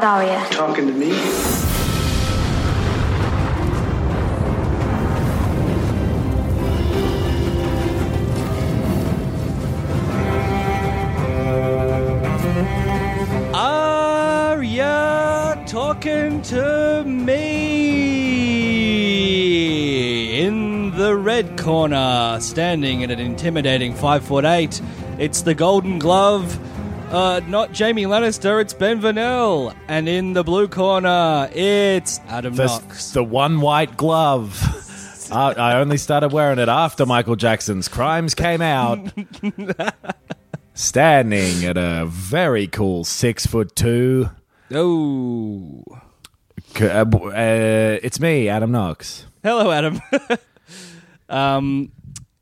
Daria. Talking to me? Are ya talking to me? In the red corner, standing at an intimidating five foot eight, it's the Golden Glove. Uh, not Jaime Lannister, it's Ben Vanel. And in the blue corner, it's Adam The, Knox. the one white glove. I, I only started wearing it after Michael Jackson's Crimes came out. Standing at a very cool six foot two. Oh. Uh, uh, it's me, Adam Knox. Hello, Adam. um,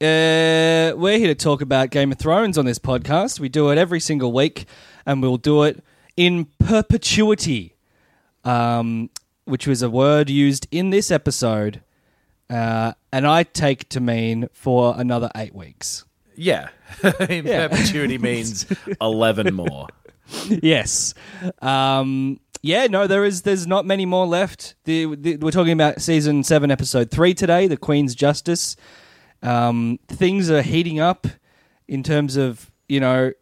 uh, we're here to talk about Game of Thrones on this podcast. We do it every single week, and we'll do it in perpetuity, um, which was a word used in this episode, uh, and I take to mean for another eight weeks. Yeah. In perpetuity means 11 more. yes. Um, yeah, no, there is. There's not many more left. The, the, we're talking about season seven, episode three today. The Queen's Justice. Um, things are heating up in terms of you know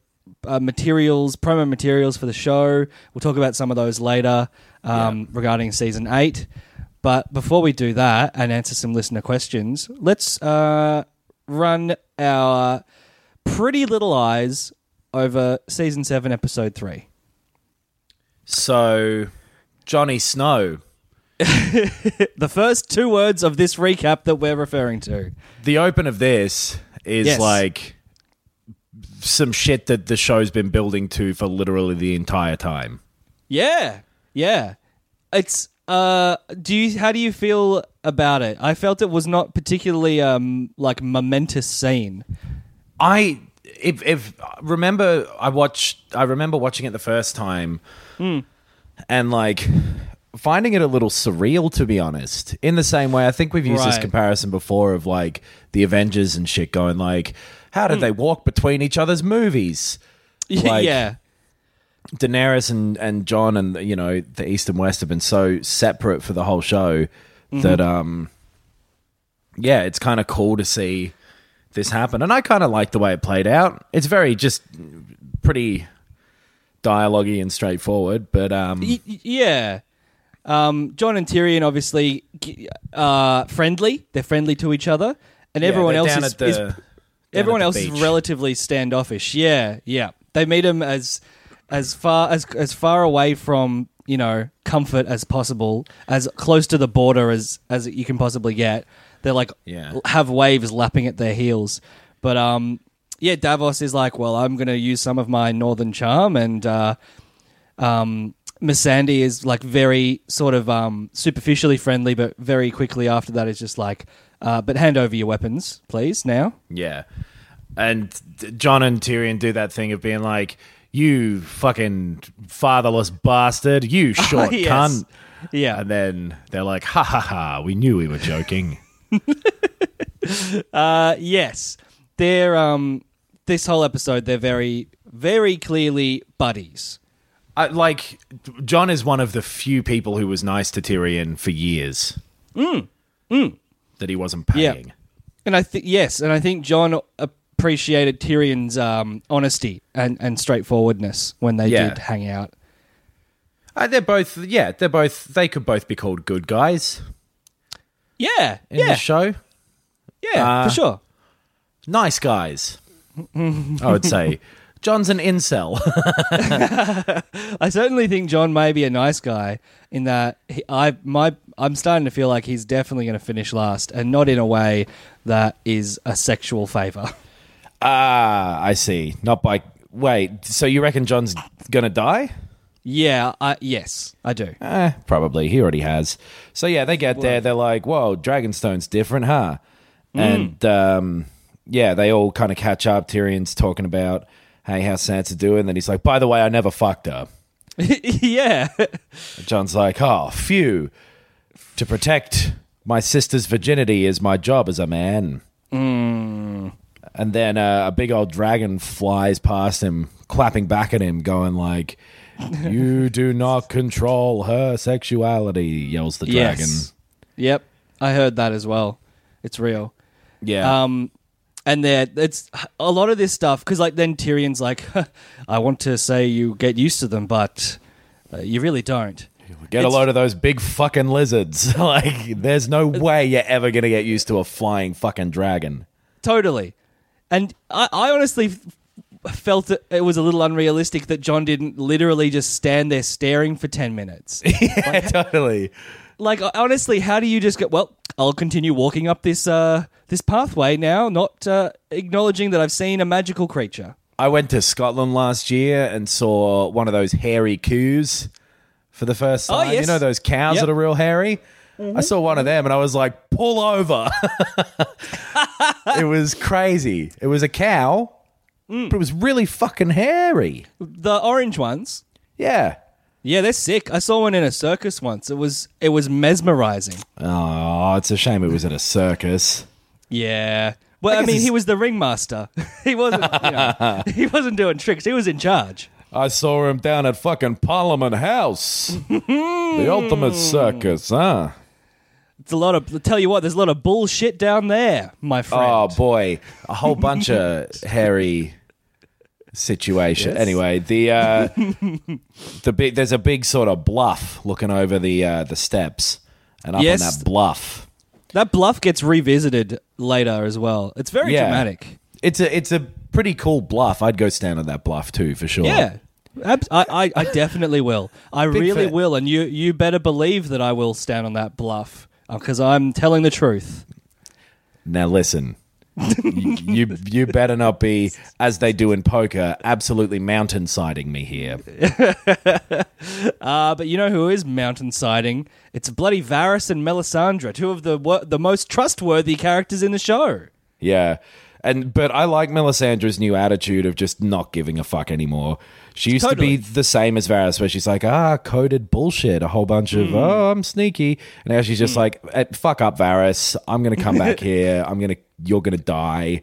uh, materials, promo materials for the show. We'll talk about some of those later um, regarding season eight. But before we do that and answer some listener questions, let's uh, run our pretty little eyes over season seven, episode three. So, Johnny Snow. The first two words of this recap that we're referring to. The open of this is Yes. like some shit that the show's been building to for literally the entire time. Yeah, yeah. It's uh, do you how do you feel about it? I felt it was not particularly um like momentous scene. I if if remember I watched I remember watching it the first time and like finding it a little surreal to be honest. In the same way I think we've used this comparison before of like the Avengers and shit going like how did they walk between each other's movies? Like- yeah, Daenerys and, and Jon and you know the East and West have been so separate for the whole show that um yeah it's kind of cool to see this happen and I kind of like the way it played out it's very just pretty dialogue and straightforward but um y- yeah. Um, Jon and Tyrion obviously uh friendly. They're friendly to each other, and yeah, everyone else is, the- is everyone else the is relatively standoffish. Yeah, yeah. They meet him as as far as as far away from you know comfort as possible, as close to the border as as you can possibly get. They're like Yeah. have waves lapping at their heels, but um yeah, Davos is like, well, I'm going to use some of my northern charm and. uh um, Missandei is like very sort of um, superficially friendly, but very quickly after that is just like, uh, but hand over your weapons, please, now. yeah and Jon and Tyrion do that thing of being like you fucking fatherless bastard you short Yes. cunt Yeah. and then they're like ha ha ha we knew we were joking Uh, yes. They're, um, this whole episode, they're very, very clearly buddies. I, like Jon is one of the few people who was nice to Tyrion for years. That he wasn't Yeah. paying. And I think, yes, and I think Jon appreciated Tyrion's um, honesty and, and straightforwardness when they Yeah. did hang out. Uh, they're both, yeah, they're both. They could both be called good guys Yeah. in yeah. the show. yeah, Uh, for sure. Nice guys, I would say. Jon's an incel. I certainly think Jon may be a nice guy in that he, I my I'm starting to feel like he's definitely going to finish last, and not in a way that is a sexual favor. Ah, I see. Not by Wait, so you reckon Jon's gonna die? Yeah, I, yes, I do. Eh, probably. He already has. So yeah, they get there. They're like, "Whoa, Dragonstone's different, huh?" And um, yeah, they all kind of catch up. Tyrion's talking about, "Hey, how's Sansa doing?" Then he's like, "By the way, I never fucked her." yeah. Jon's like, "Oh, phew. To protect my sister's virginity is my job as a man." And then uh, a big old dragon flies past him, clapping back at him, going like, "You do not control her sexuality," yells the dragon. Yes. Yep. I heard that as well. It's real. Yeah. Um, and there, it's a lot of this stuff because, like, then Tyrion's like, "I want to say you get used to them, but uh, you really don't." Get a load of those big fucking lizards. like, there's no way you're ever going to get used to a flying fucking dragon. Totally. And I, I honestly f- felt it, it was a little unrealistic that Jon didn't literally just stand there staring for 10 minutes. yeah, totally. Like, honestly, how do you just go, well, I'll continue walking up this, uh, this pathway now, not uh, acknowledging that I've seen a magical creature? I went to Scotland last year and saw one of those hairy coos for the first Oh, time. You know those cows Yep. that are real hairy? I saw one of them and I was like, pull over. it was crazy. It was a cow, Mm. but it was really fucking hairy. The orange ones. Yeah. Yeah, they're sick. I saw one in a circus once. It was it was mesmerizing. Oh, it's a shame it was at a circus. Yeah. Well, I, guess mean, it's- he was the ringmaster. he wasn't. You know, he wasn't doing tricks. He was in charge. I saw him down at fucking Parliament House. the ultimate circus, huh? It's a lot of. Tell you what, there's a lot of bullshit down there, my oh, friend. Oh boy, a whole bunch of hairy situation. Yes. Anyway, the uh, the big there's a big sort of bluff looking over the uh, the steps, and up Yes. on that bluff, That bluff gets revisited later as well. It's very Yeah. dramatic. it's a it's a pretty cool bluff. I'd go stand on that bluff too for sure. Yeah. I, I, I definitely will. I really fan. will, and you you better believe that I will stand on that bluff because I'm telling the truth. Now listen. You, you you better not be as they do in poker absolutely mountain siding me here Uh, but you know who is mountain siding? It's bloody Varys and Melisandre, two of the the most trustworthy characters in the show. Yeah. And but I like Melisandre's new attitude of just not giving a fuck anymore. She used Totally. to be the same as Varys, where she's like, ah, coded bullshit, a whole bunch of, Hmm. oh, I'm sneaky. And now she's just like, eh, fuck up, Varys. I'm gonna come back here. I'm gonna, you're gonna die.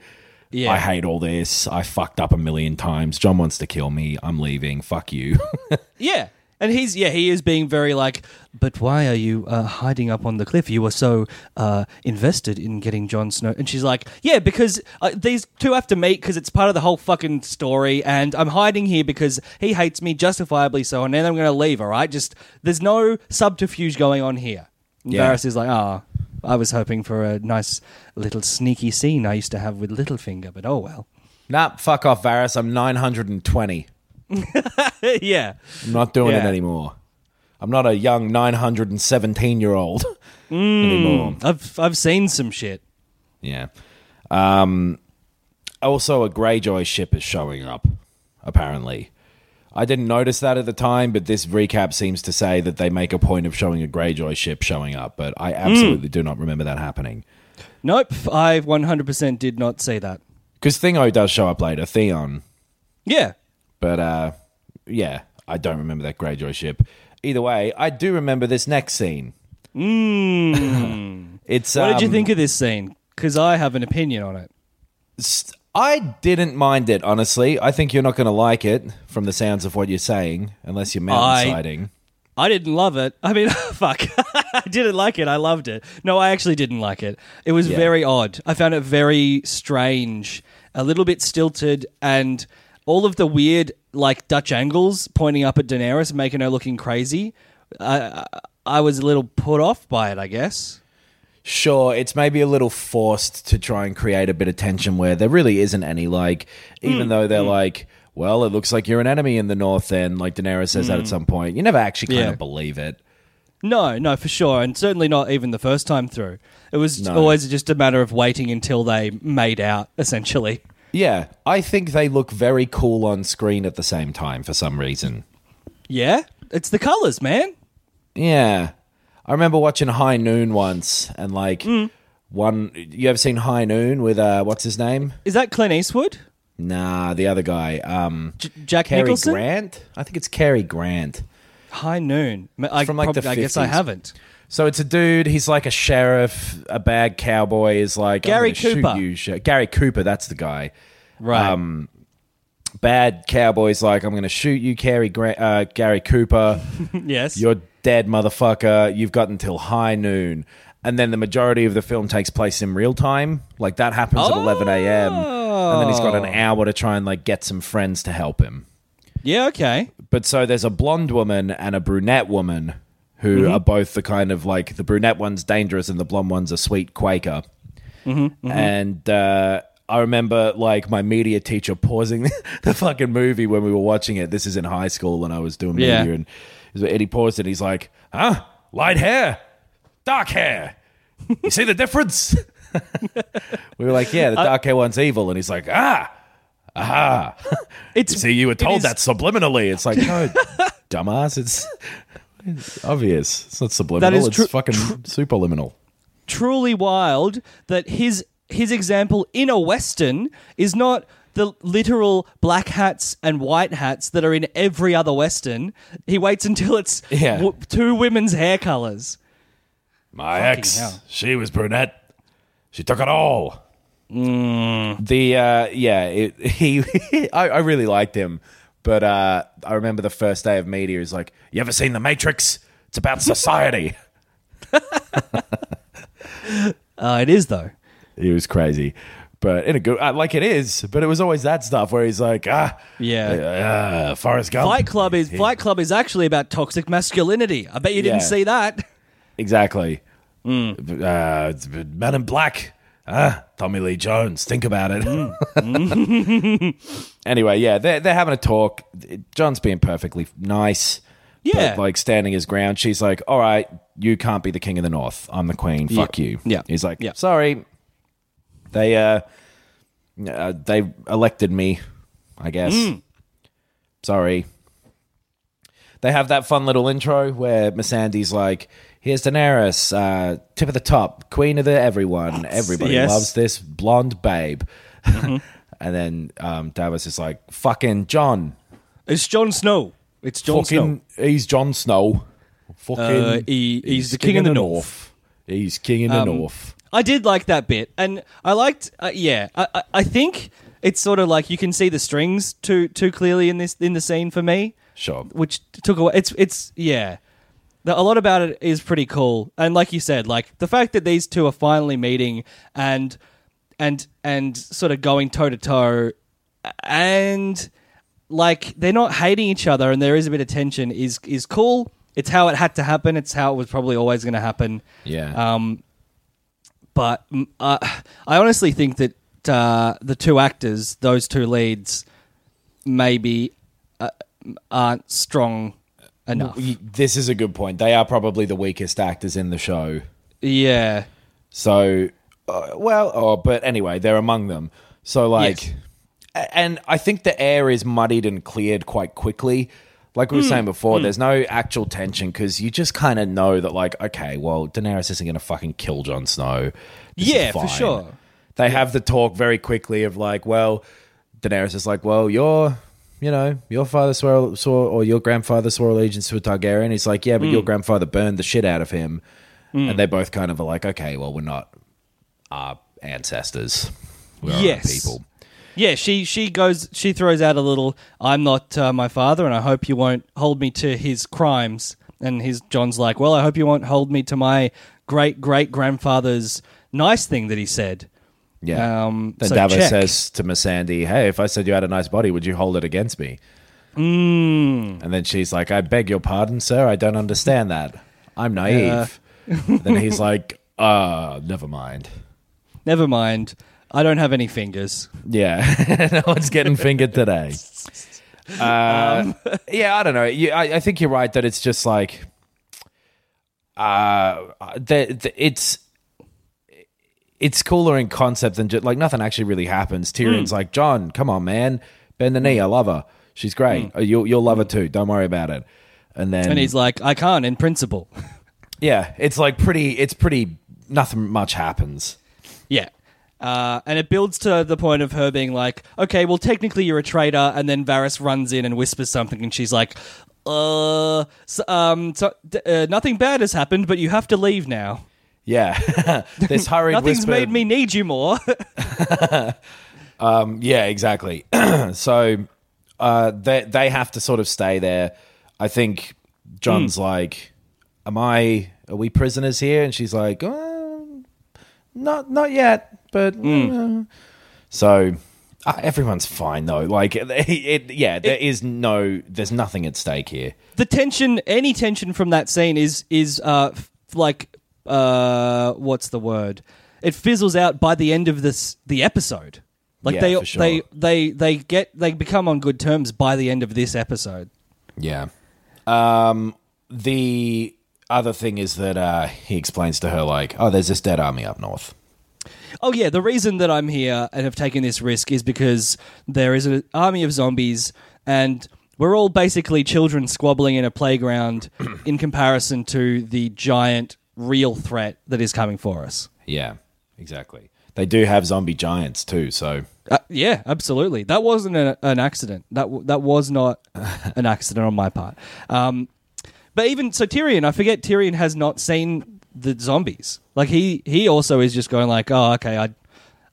Yeah. I hate all this. I fucked up a million times. Jon wants to kill me. I'm leaving. Fuck you. Yeah. And he's yeah he is being very like, but why are you uh, hiding up on the cliff? You were so uh, invested in getting Jon Snow, and she's like, yeah, because uh, these two have to meet because it's part of the whole fucking story, and I'm hiding here because he hates me justifiably so, and then I'm going to leave. All right, just there's no subterfuge going on here. And Yeah. Varys is like, ah, I was hoping for a nice little sneaky scene I used to have with Littlefinger, but oh well. nah, fuck off, Varys. I'm 920. yeah. I'm not doing it Yeah. anymore. I'm not a young 917 year old anymore. I've I've seen some shit. Yeah. Um, also, a Greyjoy ship is showing up, apparently. I didn't notice that at the time, but this recap seems to say that they make a point of showing a Greyjoy ship showing up, but I absolutely do not remember that happening. Nope, I 100% did not see that. Because Thingo does show up later, Theon, Yeah. But uh, yeah, I don't remember that Greyjoy ship. Either way, I do remember this next scene. Mm. It's what did you um, think of this scene? Because I have an opinion on it. St- I didn't mind it, honestly. I think you're not going to like it from the sounds of what you're saying, unless you're mountain I- siding. I didn't love it. I mean, fuck. I didn't like it. I loved it. No, I actually didn't like it. It was Yeah. very odd. I found it very strange, a little bit stilted, and all of the weird, like, Dutch angles pointing up at Daenerys, making her looking crazy. I, I, was a little put off by it, I guess. Sure, it's maybe a little forced to try and create a bit of tension where there really isn't any. Like, even mm, though they're mm. like, well, it looks like you're an enemy in the north, then, like Daenerys says that at mm. some point. You never actually kind Yeah. of believe it. No, no, for sure, and certainly not even the first time through. It was No. always just a matter of waiting until they made out, essentially. Yeah, I think they look very cool on screen at the same time for some reason. Yeah, it's the colors, man. Yeah. I remember watching High Noon once and like Hmm. one you ever seen High Noon with uh what's his name? Is that Clint Eastwood? Nah, the other guy. Um J- Jack Cary Nicholson? Grant? I think it's Cary Grant. High Noon. I, From, like, the I guess I haven't. So it's a dude, he's like a sheriff, a bad cowboy is like Gary Cooper. you, sh- Gary Cooper, that's the guy. Right. Um, bad cowboy's like, I'm going to shoot you, Cary Gra- uh, Gary Cooper. yes. You're dead, motherfucker. You've got until high noon. And then the majority of the film takes place in real time. Like that happens at 11 a.m. And then he's got an Oh. hour to try and like get some friends to help him. yeah. Okay. But so there's a blonde woman and a brunette woman who Mm-hmm. are both the kind of like the brunette one's dangerous and the blonde one's a sweet Quaker. Mm-hmm, And uh, I remember like my media teacher pausing the fucking movie when we were watching it. This is in high school and I was doing Yeah. media and Eddie paused it. He's like, "Huh? Light hair, dark hair. You see the difference?" we were like, "Yeah, the Uh, dark hair one's evil," and he's like, "Ah." Aha! It's See, you were told is- that subliminally. It's like, no, dumbass. It's, it's obvious. It's not subliminal. is it's fucking superliminal. truly wild that his his example in a western is not the literal black hats and white hats that are in every other western. He waits until it's Yeah. w- two women's hair colors. My Fucking ex, hell. she was brunette. She took it all. The uh, yeah, it, he. I, I really liked him, but uh, I remember the first day of media. He's like, "You ever seen The Matrix? It's about society." Uh, it is though. he was crazy, but in a good uh, like it is. But it was always that stuff where he's like, "Ah, Yeah. uh, Forrest Gump." Fight Club is Fight Club is actually about toxic masculinity. I bet you didn't Yeah. see that. Exactly. Uh, Men in Black. Ah, Tommy Lee Jones. Think about it. anyway, yeah, they're, they're having a talk. John's being perfectly nice. Yeah. But, like, standing his ground. She's like, all right, you can't be the king of the north. I'm the queen. Fuck you. Yeah. He's like, Yeah. sorry. They, uh, uh, they elected me, I guess. Mm. Sorry. They have that fun little intro where Missandei's like, "Here's Daenerys, uh, tip of the top, queen of the everyone. Everybody Yes. loves this blonde babe." Mm-hmm. and then um, Davos is like, "Fucking Jon, It's Jon Snow. It's Jon Snow. he's Jon Snow. Fucking, Uh, he- he's the king of the north." Um, He's king in the north." I did like that bit, and I liked. Uh, yeah, I, I, I think it's sort of like you can see the strings too too clearly in this in the scene for me, Sure. which took away. It's it's yeah. The, a lot about it is pretty cool, and like you said, like the fact that these two are finally meeting and and and sort of going toe to toe, and like they're not hating each other, and there is a bit of tension is is cool. It's how it had to happen. It's how it was probably always going to happen Yeah. Um, but mm, uh, I honestly think that uh, the two actors, those two leads, maybe uh, aren't strong enough. This is a good point. They are probably the weakest actors in the show. Yeah, So, uh, well, oh, but anyway, they're among them. So, like, Yes. and I think the air is muddied and cleared quite quickly. Like we were saying before, there's no actual tension because you just kind of know that, like, okay, well, Daenerys isn't going to fucking kill Jon Snow. This Yeah, for sure. They have the talk very quickly of like, well, Daenerys is like, well, your, you know, your father swore, swore or your grandfather swore allegiance to a Targaryen. He's like, yeah, but Hmm. your grandfather burned the shit out of him. And they both kind of are like, okay, well, we're not our ancestors. We're our Yes. people. yeah. She she goes. She throws out a little. I'm not uh, my father, and I hope you won't hold me to his crimes. And his Jon's like, well, I hope you won't hold me to my great great grandfather's nice thing that he said. Yeah. Um, then so Davos check. says to Missandei, hey, if I said you had a nice body, would you hold it against me? Mm. And then she's like, I beg your pardon, sir. I don't understand that. I'm naive. then he's like, uh, never mind. Never mind. I don't have any fingers. Yeah, no one's getting fingered today. Uh, yeah, I don't know. You, I, I think you're right that it's just like, uh, the, the, it's it's cooler in concept than just like nothing actually really happens. Tyrion's like, Jon, come on, man, bend the knee. I love her. She's great. Uh, You'll you'll love her too. Don't worry about it. And then And he's like, I can't in principle. yeah, it's like pretty. It's pretty. Nothing much happens. yeah. Uh, and it builds to the point of her being like, okay, well, technically you're a traitor. And then Varys runs in and whispers something, and she's like, uh, so, um, so, d- uh, nothing bad has happened, but you have to leave now. Yeah, this hurried Nothing's whisper. made me need you more. Yeah, exactly. so uh, they they have to sort of stay there. I think Jon's like, "Am I? Are we prisoners here?" And she's like, oh, "Not not yet, but." uh." So uh, everyone's fine though. Like it, it yeah, there is no, there's nothing at stake here. the tension, any tension from that scene is is uh f- like uh what's the word? It fizzles out by the end of this the episode. Like Yeah, they for sure. they they they get they become on good terms by the end of this episode. Yeah. Um, the other thing is that uh, he explains to her like, "Oh, there's this dead army up north." Oh yeah, the reason that I'm here and have taken this risk is because there is an army of zombies and we're all basically children squabbling in a playground in comparison to the giant real threat that is coming for us. Yeah, exactly. They do have zombie giants too, so Uh, yeah, absolutely. That wasn't an, an accident. That w- that was not an accident on my part. Um, but even so, Tyrion, I forget Tyrion has not seen the zombies. Like he he also is just going like, oh, okay, I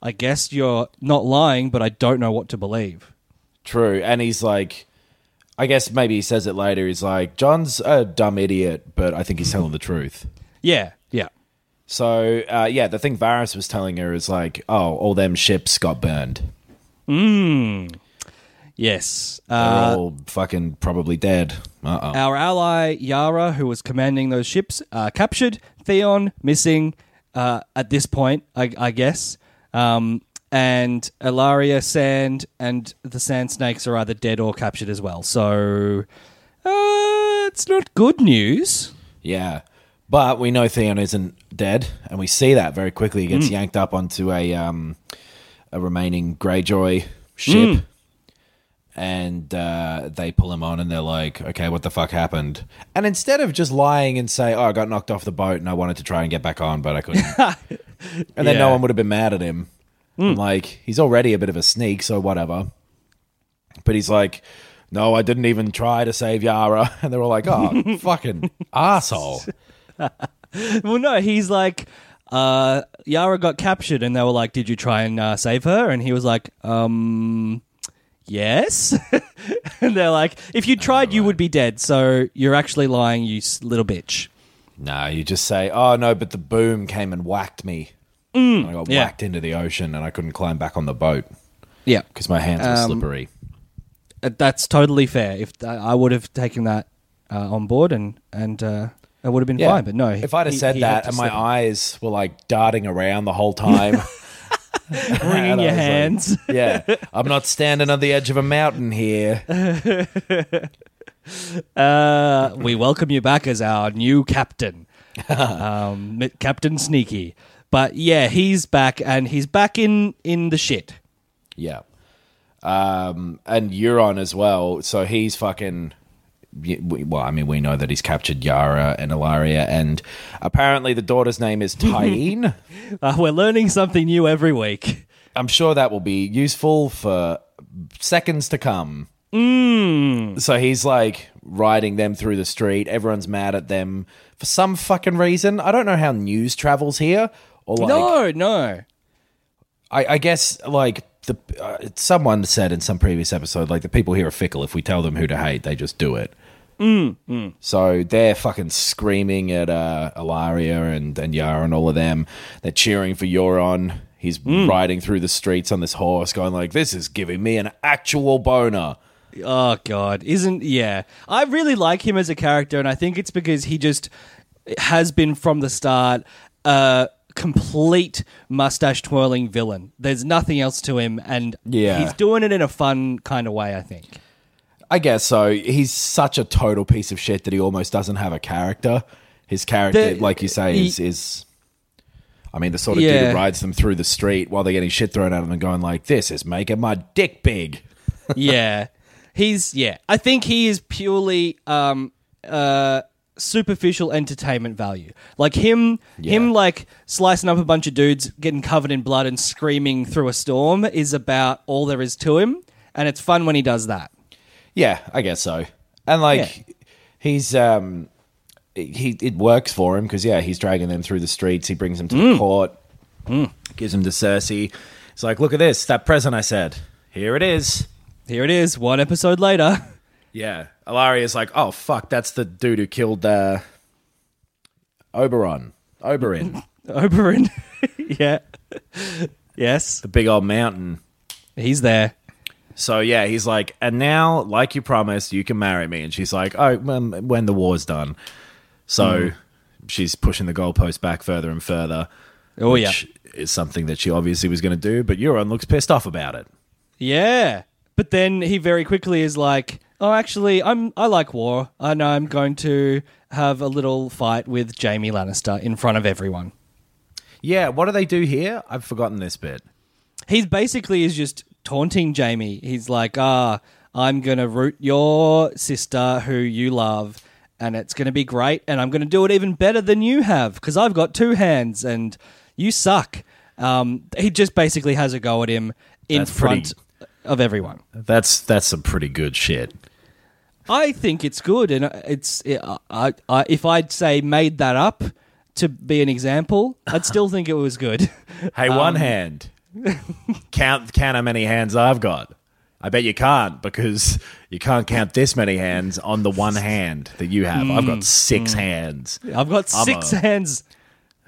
I guess you're not lying, but I don't know what to believe. true. And he's like, I guess maybe he says it later. He's like, Jon's a dumb idiot, but I think he's telling the truth. Yeah, yeah, So uh, yeah, the thing Varys was telling her is like, oh, all them ships got burned. yes. They're Uh, all fucking probably dead. Uh oh. our ally Yara, who was commanding those ships, uh, captured. Theon missing uh, at this point, I, I guess. Um, and Ellaria, Sand, and the Sand Snakes are either dead or captured as well. So uh, it's not good news. Yeah. But we know Theon isn't dead, and we see that very quickly. He gets yanked up onto a um, a remaining Greyjoy ship, and uh, they pull him on, and they're like, "Okay, what the fuck happened?" And instead of just lying and say, "Oh, I got knocked off the boat, and I wanted to try and get back on, but I couldn't," and then no one would have been mad at him. I'm Like he's already a bit of a sneak, so whatever. But he's like, "No, I didn't even try to save Yara," and they're all like, "Oh, fucking asshole." Well, no, he's like, uh, Yara got captured, and they were like, "Did you try and uh, save her?" And he was like, "Um, yes." and they're like, "If you tried, you would be dead. So you're actually lying, you s- little bitch." No, you just say, "Oh no," but the boom came and whacked me. And I got Mm. yeah. whacked into the ocean, and I couldn't climb back on the boat Yeah, because my hands were Um, slippery. Uh, that's totally fair. If I I would have taken that uh, on board, and and uh, it would have been Yeah, fine. But no, if I'd have he- said he had that to and my slip. eyes were like darting around the whole time, wringing and I your was like- hands. yeah, I'm not standing on the edge of a mountain here. Uh, we welcome you back as our new captain, um, Captain Sneaky. But yeah, he's back, and he's back in in the shit. Yeah, um, and Euron as well. So he's fucking. Well, I mean, we know that he's captured Yara and Ellaria, and apparently the daughter's name is Tyene. Uh, we're learning something new every week. I'm sure that will be useful for seconds to come. Mm. So he's like riding them through the street. Everyone's mad at them for some fucking reason. I don't know how news travels here, or like no, no. I, I guess like the uh, someone said in some previous episode, like the people here are fickle. If we tell them who to hate, they just do it. Mm. So they're fucking screaming at uh, Ellaria and and Yara and all of them. They're cheering for Euron. He's riding through the streets on this horse, going like, "This is giving me an actual boner." Oh god, isn't yeah. I really like him as a character and I think it's because he just has been from the start a complete mustache twirling villain. There's nothing else to him and Yeah. he's doing it in a fun kind of way, I think. I guess so. He's such a total piece of shit that he almost doesn't have a character. His character, The- like you say, he- is is. I mean, the sort of dude Yeah. who rides them through the street while they're getting shit thrown at them and going like, "This is making my dick big." yeah. He's yeah. I think he is purely um uh superficial entertainment value. Like him him like slicing up a bunch of dudes, getting covered in blood and screaming through a storm is about all there is to him. And it's fun when he does that. Yeah, I guess so. And like, he's um, he it works for him because yeah, he's dragging them through the streets. He brings them to the court, mm. gives them to Cersei. It's like, look at this, that present I said. Here it is. Here it is, one episode later. Yeah, Ellaria's like, oh fuck, that's the dude who killed uh, Oberon, Oberyn, Oberyn. yeah. yes. the big old mountain. He's there. So yeah, he's like, and now, like you promised, you can marry me. And she's like, oh, when, when the war's done. So she's pushing the goalpost back further and further. Oh, yeah. which is something that she obviously was going to do, but Euron looks pissed off about it. Yeah. But then he very quickly is like, "Oh, actually, I'm I like war, and I'm going to have a little fight with Jaime Lannister in front of everyone." Yeah, what do they do here? I've forgotten this bit. He basically is just taunting Jaime. He's like, "Ah, I'm going to root your sister who you love." And it's going to be great, and I'm going to do it even better than you have because I've got two hands and you suck. Um, he just basically has a go at him in That's pretty- front of everyone. That's that's some pretty good shit. I think it's good, and uh, it's uh, I, I, if I'd say made that up to be an example, I'd still think it was good. Hey, one um, hand. count count how many hands I've got. I bet you can't because you can't count this many hands on the one hand that you have. I've got six hmm. hands. I've got I'm six hands.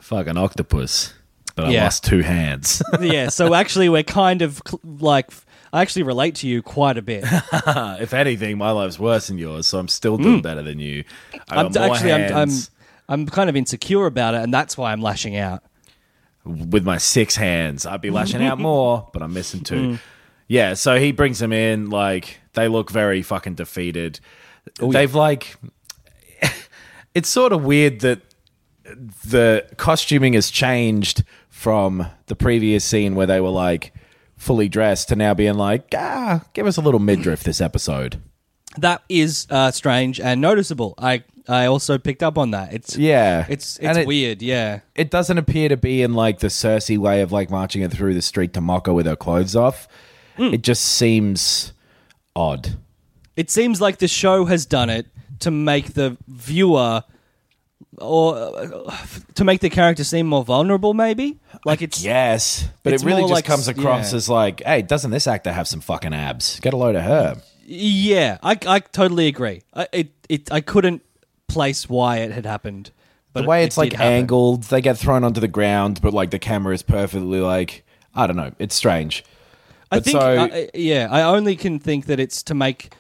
Fucking octopus. But I lost two hands. Yeah, so actually, we're kind of cl- like I actually relate to you quite a bit. if anything, my life's worse than yours, so I'm still doing better than you. I I'm got actually I'm, I'm I'm kind of insecure about it, and that's why I'm lashing out. with my six hands. I'd be lashing out more, but I'm missing two. Mm. Yeah, so he brings them in. Like they look very fucking defeated. Oh, They've like, it's sort of weird that the costuming has changed from the previous scene where they were like fully dressed to now being like, ah, give us a little midriff this episode. That is uh, strange and noticeable. I I also picked up on that. It's Yeah, it's it's it- weird. Yeah. it doesn't appear to be in like the Cersei way of like marching it through the street to mock her with her clothes off. Hmm. It just seems odd. It seems like the show has done it to make the viewer or uh, to make the character seem more vulnerable maybe like it's Yes, but it really just like- comes across yeah. as like, hey, doesn't this actor have some fucking abs? Get a load of her. yeah I, I totally agree I, it, it I couldn't place why it had happened but The way it it's like did happen. angled, they get thrown onto the ground, but like the camera is perfectly like, I don't know, it's strange. I think so- uh, yeah I only can think that it's to make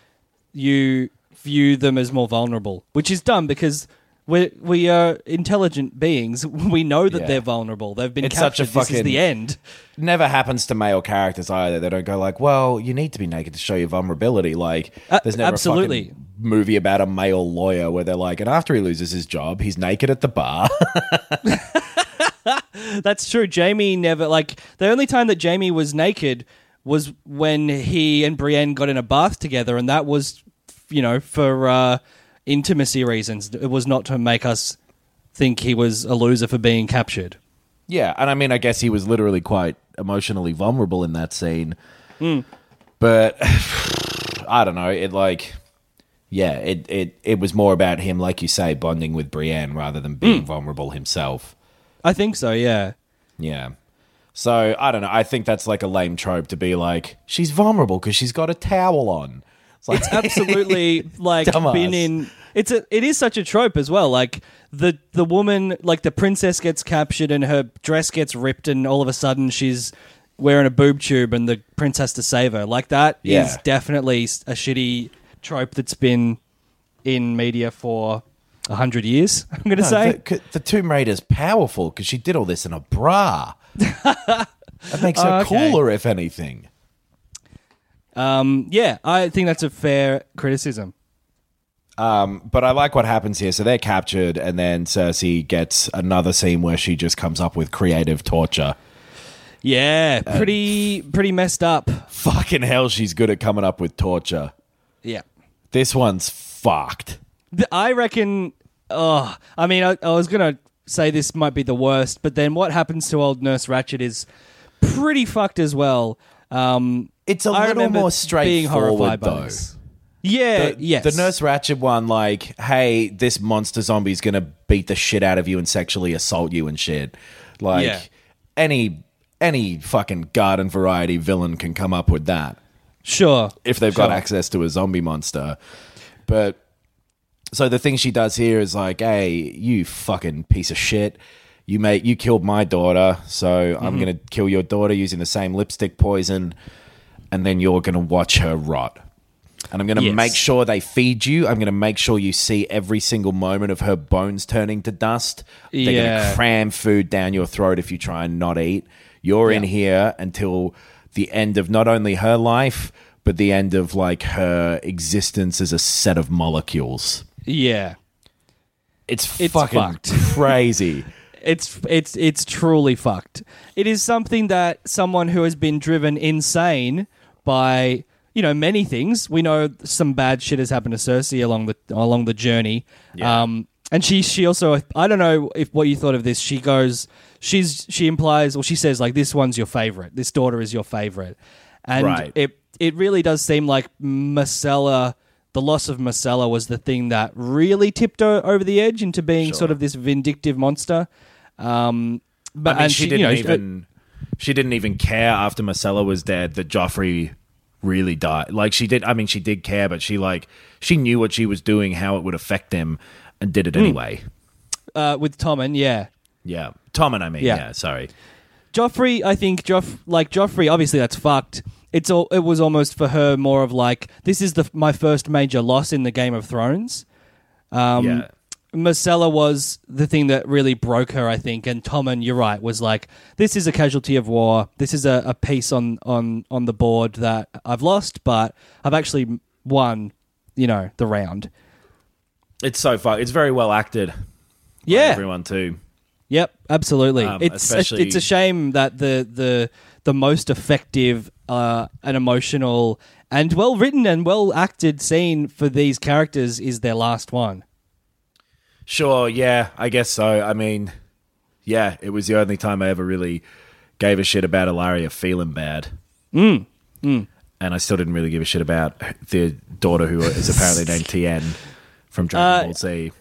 you view them as more vulnerable which is dumb because we we are intelligent beings we know that Yeah. they're vulnerable they've been It's such captured a this is fucking- the end Never happens to male characters either. They don't go like, well, you need to be naked to show your vulnerability. Like, Uh, there's never absolutely. a fucking movie about a male lawyer where they're like, and after he loses his job, he's naked at the bar. That's true. Jaime never like the only time that Jaime was naked was when he and Brienne got in a bath together, and that was, you know, for uh, intimacy reasons. It was not to make us think he was a loser for being captured. Yeah, and I mean, I guess he was literally quite emotionally vulnerable in that scene. Hmm. But I don't know. It like, yeah, it, it it was more about him, like you say, bonding with Brienne rather than being vulnerable himself. I think so. Yeah. Yeah. So I don't know. I think that's like a lame trope to be like she's vulnerable because she's got a towel on. It's like It's absolutely like Dumbass. been in. It's a. It is such a trope as well. Like the the woman, like the princess gets captured and her dress gets ripped, and all of a sudden she's wearing a boob tube, and the prince has to save her. Like that is Yeah. definitely a shitty trope that's been in media for a hundred years. I'm going to No, say. the, the Tomb Raider's powerful because she did all this in a bra. that makes her oh, Okay. cooler, if anything. Um, yeah, I think that's a fair criticism. Um, but I like what happens here. So they're captured, and then Cersei gets another scene where she just comes up with creative torture. Yeah, pretty pretty messed up. Fucking hell, she's good at coming up with torture. Yeah. This one's fucked. I reckon. Oh, I mean, I, I was gonna say this might be the worst, but then what happens to old Nurse Ratched is pretty fucked as well. Um, It's a I little remember more being straightforward, horrified by though. this. Yeah, The, yes. the Nurse Ratched one, like, hey, this monster zombie's gonna beat the shit out of you and sexually assault you and shit. Like, Yeah. any any fucking garden variety villain can come up with that. Sure. if they've got Sure. access to a zombie monster. But so the thing she does here is like, hey, you fucking piece of shit. You made you killed my daughter, so I'm mm-hmm. gonna kill your daughter using the same lipstick poison, and then you're gonna watch her rot. And I'm gonna Yes. make sure they feed you. I'm gonna make sure you see every single moment of her bones turning to dust. They're Yeah. gonna cram food down your throat if you try and not eat. You're in here until the end of not only her life, but the end of like her existence as a set of molecules. Yeah. It's, It's fucking fucked. crazy. It's it's it's truly fucked. It is something that someone who has been driven insane by you know many things. We know some bad shit has happened to Cersei along the along the journey. Yeah. Um, and she she also I don't know if what you thought of this. She goes she's she implies or she says like this one's your favorite. This daughter is your favorite, and Right. it it really does seem like Myrcella. The loss of Myrcella was the thing that really tipped her over the edge into being sort of this vindictive monster. Um, but I mean, and she, you didn't know, even she didn't even care after Myrcella was dead that Joffrey really died. Like she did. I mean, she did care, but she like she knew what she was doing, how it would affect him, and did it Hmm. anyway. uh, with Tommen, yeah. Yeah, Tommen. I mean, Yeah. yeah. sorry. Joffrey, I think Joff like Joffrey. Obviously, that's fucked. It's all. It was almost for her more of like this is the my first major loss in the Game of Thrones. Um, yeah, Myrcella was the thing that really broke her, I think, and Tommen, you're right, was like, this is a casualty of war. This is a, a piece on, on, on the board that I've lost, but I've actually won, you know, the round. it's so fun. It's very well acted. Yeah. everyone too. Yep, absolutely. Um, it's especially- it's a shame that the the the most effective uh, and emotional and well written and well acted scene for these characters is their last one. Sure, yeah, I guess so. I mean, yeah, it was the only time I ever really gave a shit about Ellaria feeling bad. Mm. mm. And I still didn't really give a shit about the daughter who is apparently named Tien from Dragon uh, Ball Z.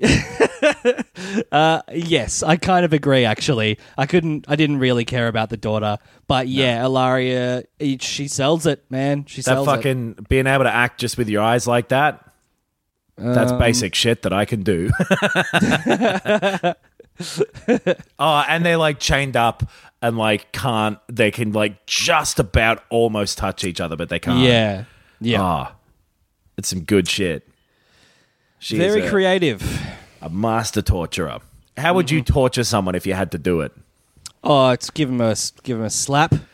Uh, yes, I kind of agree. Actually, I couldn't. I didn't really care about the daughter, but yeah, Ellaria, it- she sells it, man. She That sells it. fucking being able to act just with your eyes like that. That's Um, basic shit that I can do. oh, and they're like chained up and like can't. They can like just about almost touch each other, but they can't. Yeah, yeah. Ah, it's some good shit. She Very a, creative. a master torturer. How would you Mm-hmm. torture someone if you had to do it? Oh, it's give him a give him a slap.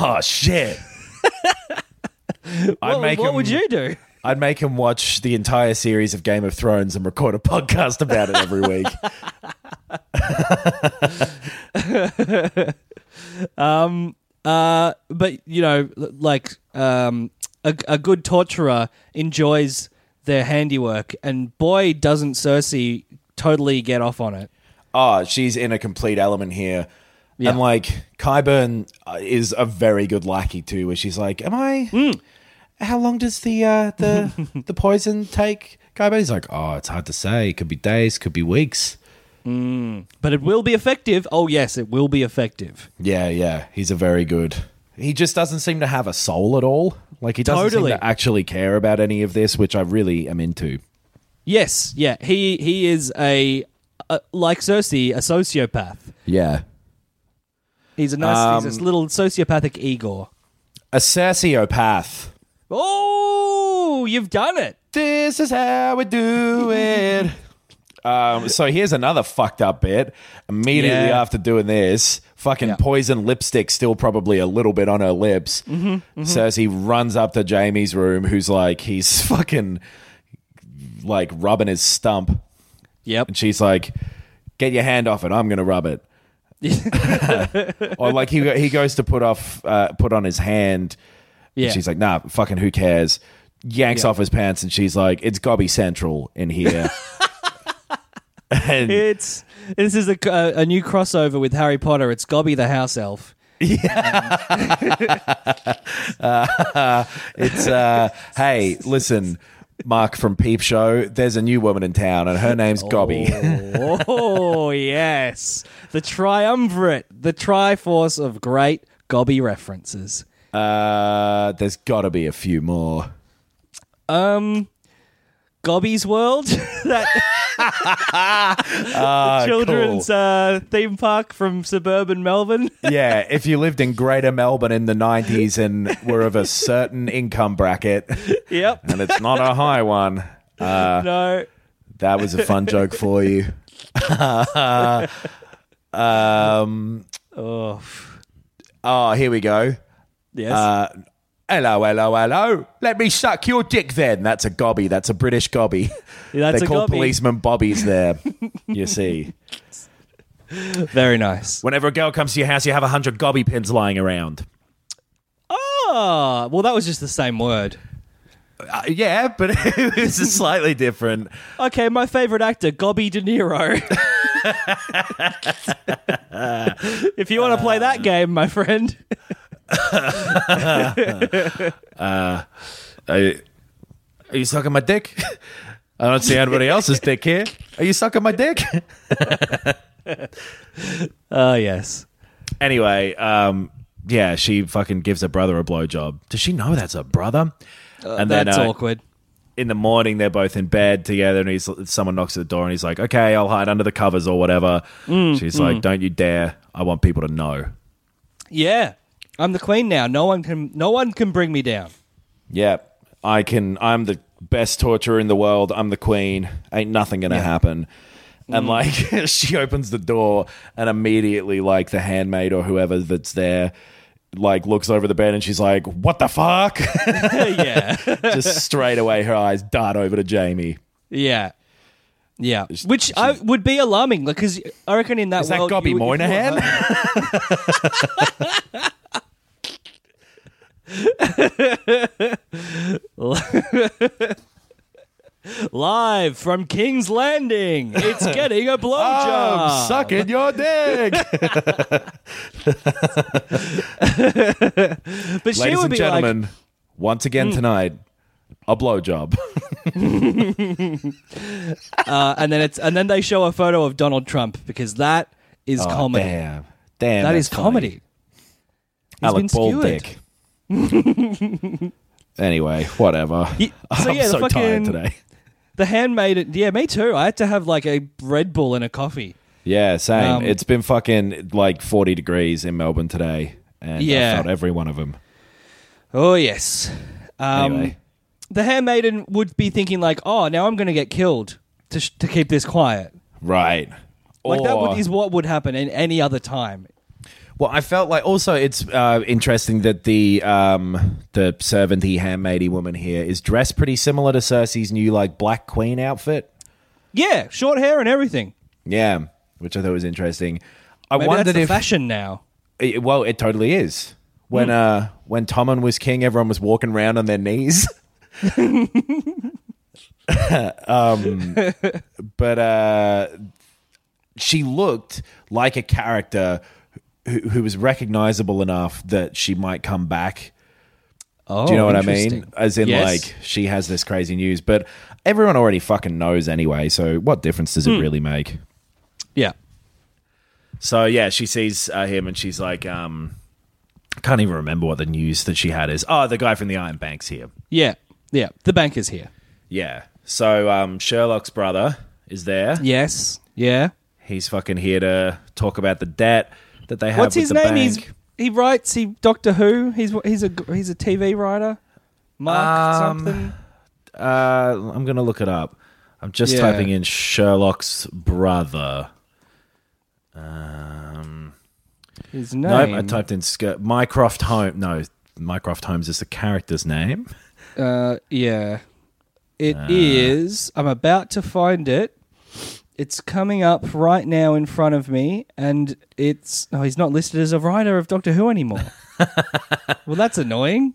Oh shit! I'd What, make what him, would you do? I'd make him watch the entire series of Game of Thrones and record a podcast about it every week. um, Uh, but you know, like um, a, a good torturer enjoys their handiwork, and boy, doesn't Cersei totally get off on it. oh, she's in a complete element here. Yeah. And like Qyburn uh, is a very good lackey too, where she's like, "Am I? Hmm. How long does the uh, the the poison take?" Qyburn, he's like, "Oh, it's hard to say. It could be days, could be weeks." But it will be effective. Oh yes, it will be effective. Yeah, yeah, he's a very good. He just doesn't seem to have a soul at all. Like he doesn't Totally. seem to actually care about any of this, which I really am into. Yes, yeah. He he is a, a like Cersei, a sociopath. Yeah, He's a nice, he's a Um, little sociopathic Igor. a sociopath. Oh, you've done it. This is how we do it. um, so here's another fucked up bit. Immediately Yeah. after doing this, fucking poison lipstick still probably a little bit on her lips. Mm-hmm, Cersei runs up to Jaime's room, who's like, he's fucking like rubbing his stump, Yep. and she's like, "Get your hand off it. I'm gonna rub it." or like he he goes to put off uh, put on his hand. Yeah. And she's like, "Nah, fucking who cares?" Yanks Yeah. off his pants, and she's like, "It's Gobby Central in here." and It's this is a, a, a new crossover with Harry Potter. It's Gobby the house elf. Yeah, It's uh hey, listen, Mark from Peep Show, there's a new woman in town and her name's Gobby. Oh yes, the triumvirate, the triforce of great Gobby references. Uh there's gotta be a few more. Um, Gobby's World, that Ah, children's uh, theme park from suburban Melbourne. Yeah, if you lived in Greater Melbourne in the 90s and were of a certain income bracket, yep. and it's not a high one, uh, no. that was a fun joke for you. um, Oh, oh, here we go. Yes. Uh, hello, hello, hello. Let me suck your dick then. That's a gobby. That's a British gobby. That's they a call gobby. policemen bobbies there. you see. Very nice. Whenever a girl comes to your house, you have a hundred gobby pins lying around. Oh, well, that was just the same word. Uh, yeah, but it was slightly different. Okay, my favorite actor, Gobby De Niro. if you want to play that game, my friend. Uh, are you, are you sucking my dick? I don't see anybody else's dick here. Are you sucking my dick? Oh, yes. anyway, um, yeah, she fucking gives her brother a blowjob. Does she know that's her brother? Uh, and That's uh, awkward. in the morning, they're both in bed together, and he's someone knocks at the door, and he's like, "Okay, I'll hide under the covers or whatever." Mm, She's like, mm. "Don't you dare! I want people to know." Yeah. I'm the queen now. No one can no one can bring me down. Yeah, I can. I'm the best torturer in the world. I'm the queen. Ain't nothing gonna happen. And mm. like, she opens the door, and immediately, like, the handmaid or whoever that's there, like, looks over the bed, and she's like, "What the fuck?" yeah. Just straight away, her eyes dart over to Jaime. Yeah. Yeah. Which I would be alarming because I reckon in that Is that world Gobby you- Moynihan? Live from King's Landing. It's getting a blowjob. I'm sucking your dick. But she Ladies would and be gentlemen, like, once again tonight, a blowjob. uh, and then it's and then they show a photo of Donald Trump because that is Oh, comedy. Damn. Damn. That that's is comedy. He's been bald skewered. dick. anyway, whatever. Ye- so I'm yeah, the so tired today. The handmaid, yeah, me too. I had to have like a Red Bull and a coffee. Yeah, same. Um, it's been fucking like 40 degrees in Melbourne today. And Yeah. I felt every one of them. Oh yes. Um, Anyway. The handmaiden would be thinking like, "Oh, now I'm going to get killed to sh- to keep this quiet." Right. Like that would, is what would happen in any other time. Well, I felt like also it's uh, interesting that the um, the servanty handmaidy woman here is dressed pretty similar to Cersei's new like Black Queen outfit. Yeah, short hair and everything. Yeah, which I thought was interesting. I Maybe wondered if fashion now. it- well, it totally is. When uh when Tommen was king, everyone was walking around on their knees. um, but uh, she looked like a character who, who was recognizable enough that she might come back. Oh, Do you know what I mean? As in, Yes. like, she has this crazy news, but everyone already fucking knows anyway. So, what difference does it really make? Yeah. So, yeah, she sees uh, him and she's like, um, I can't even remember what the news that she had is. Oh, the guy from the Iron Bank's here. Yeah. Yeah. The bank is here. Yeah. So, um, Sherlock's brother is there. Yes. Yeah. He's fucking here to talk about the debt that they have What's his name? He's he writes he Doctor Who. He's he's a he's a TV writer. Mark Um, something. Uh, I'm gonna look it up. I'm just Yeah. typing in Sherlock's brother. Um, His no, name. I typed in Sk- Mycroft Holmes. No, Mycroft Holmes is the character's name. Uh, yeah. It is. I'm about to find it. It's coming up right now in front of me, and it's. Oh, he's not listed as a writer of Doctor Who anymore. well, that's annoying.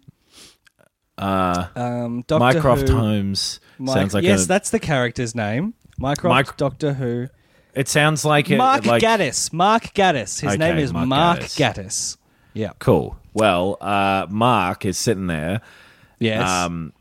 Uh, Um, Doctor Mycroft Who. Holmes Myc- sounds like yes, a, that's the character's name. Mycroft, Myc- Doctor Who. It sounds like it. Mark like, Gaddis. Mark Gaddis. His Okay, name is Mark Mark Gatiss. Gaddis. Yeah. Cool. Well, uh, Mark is sitting there. Yes. Um,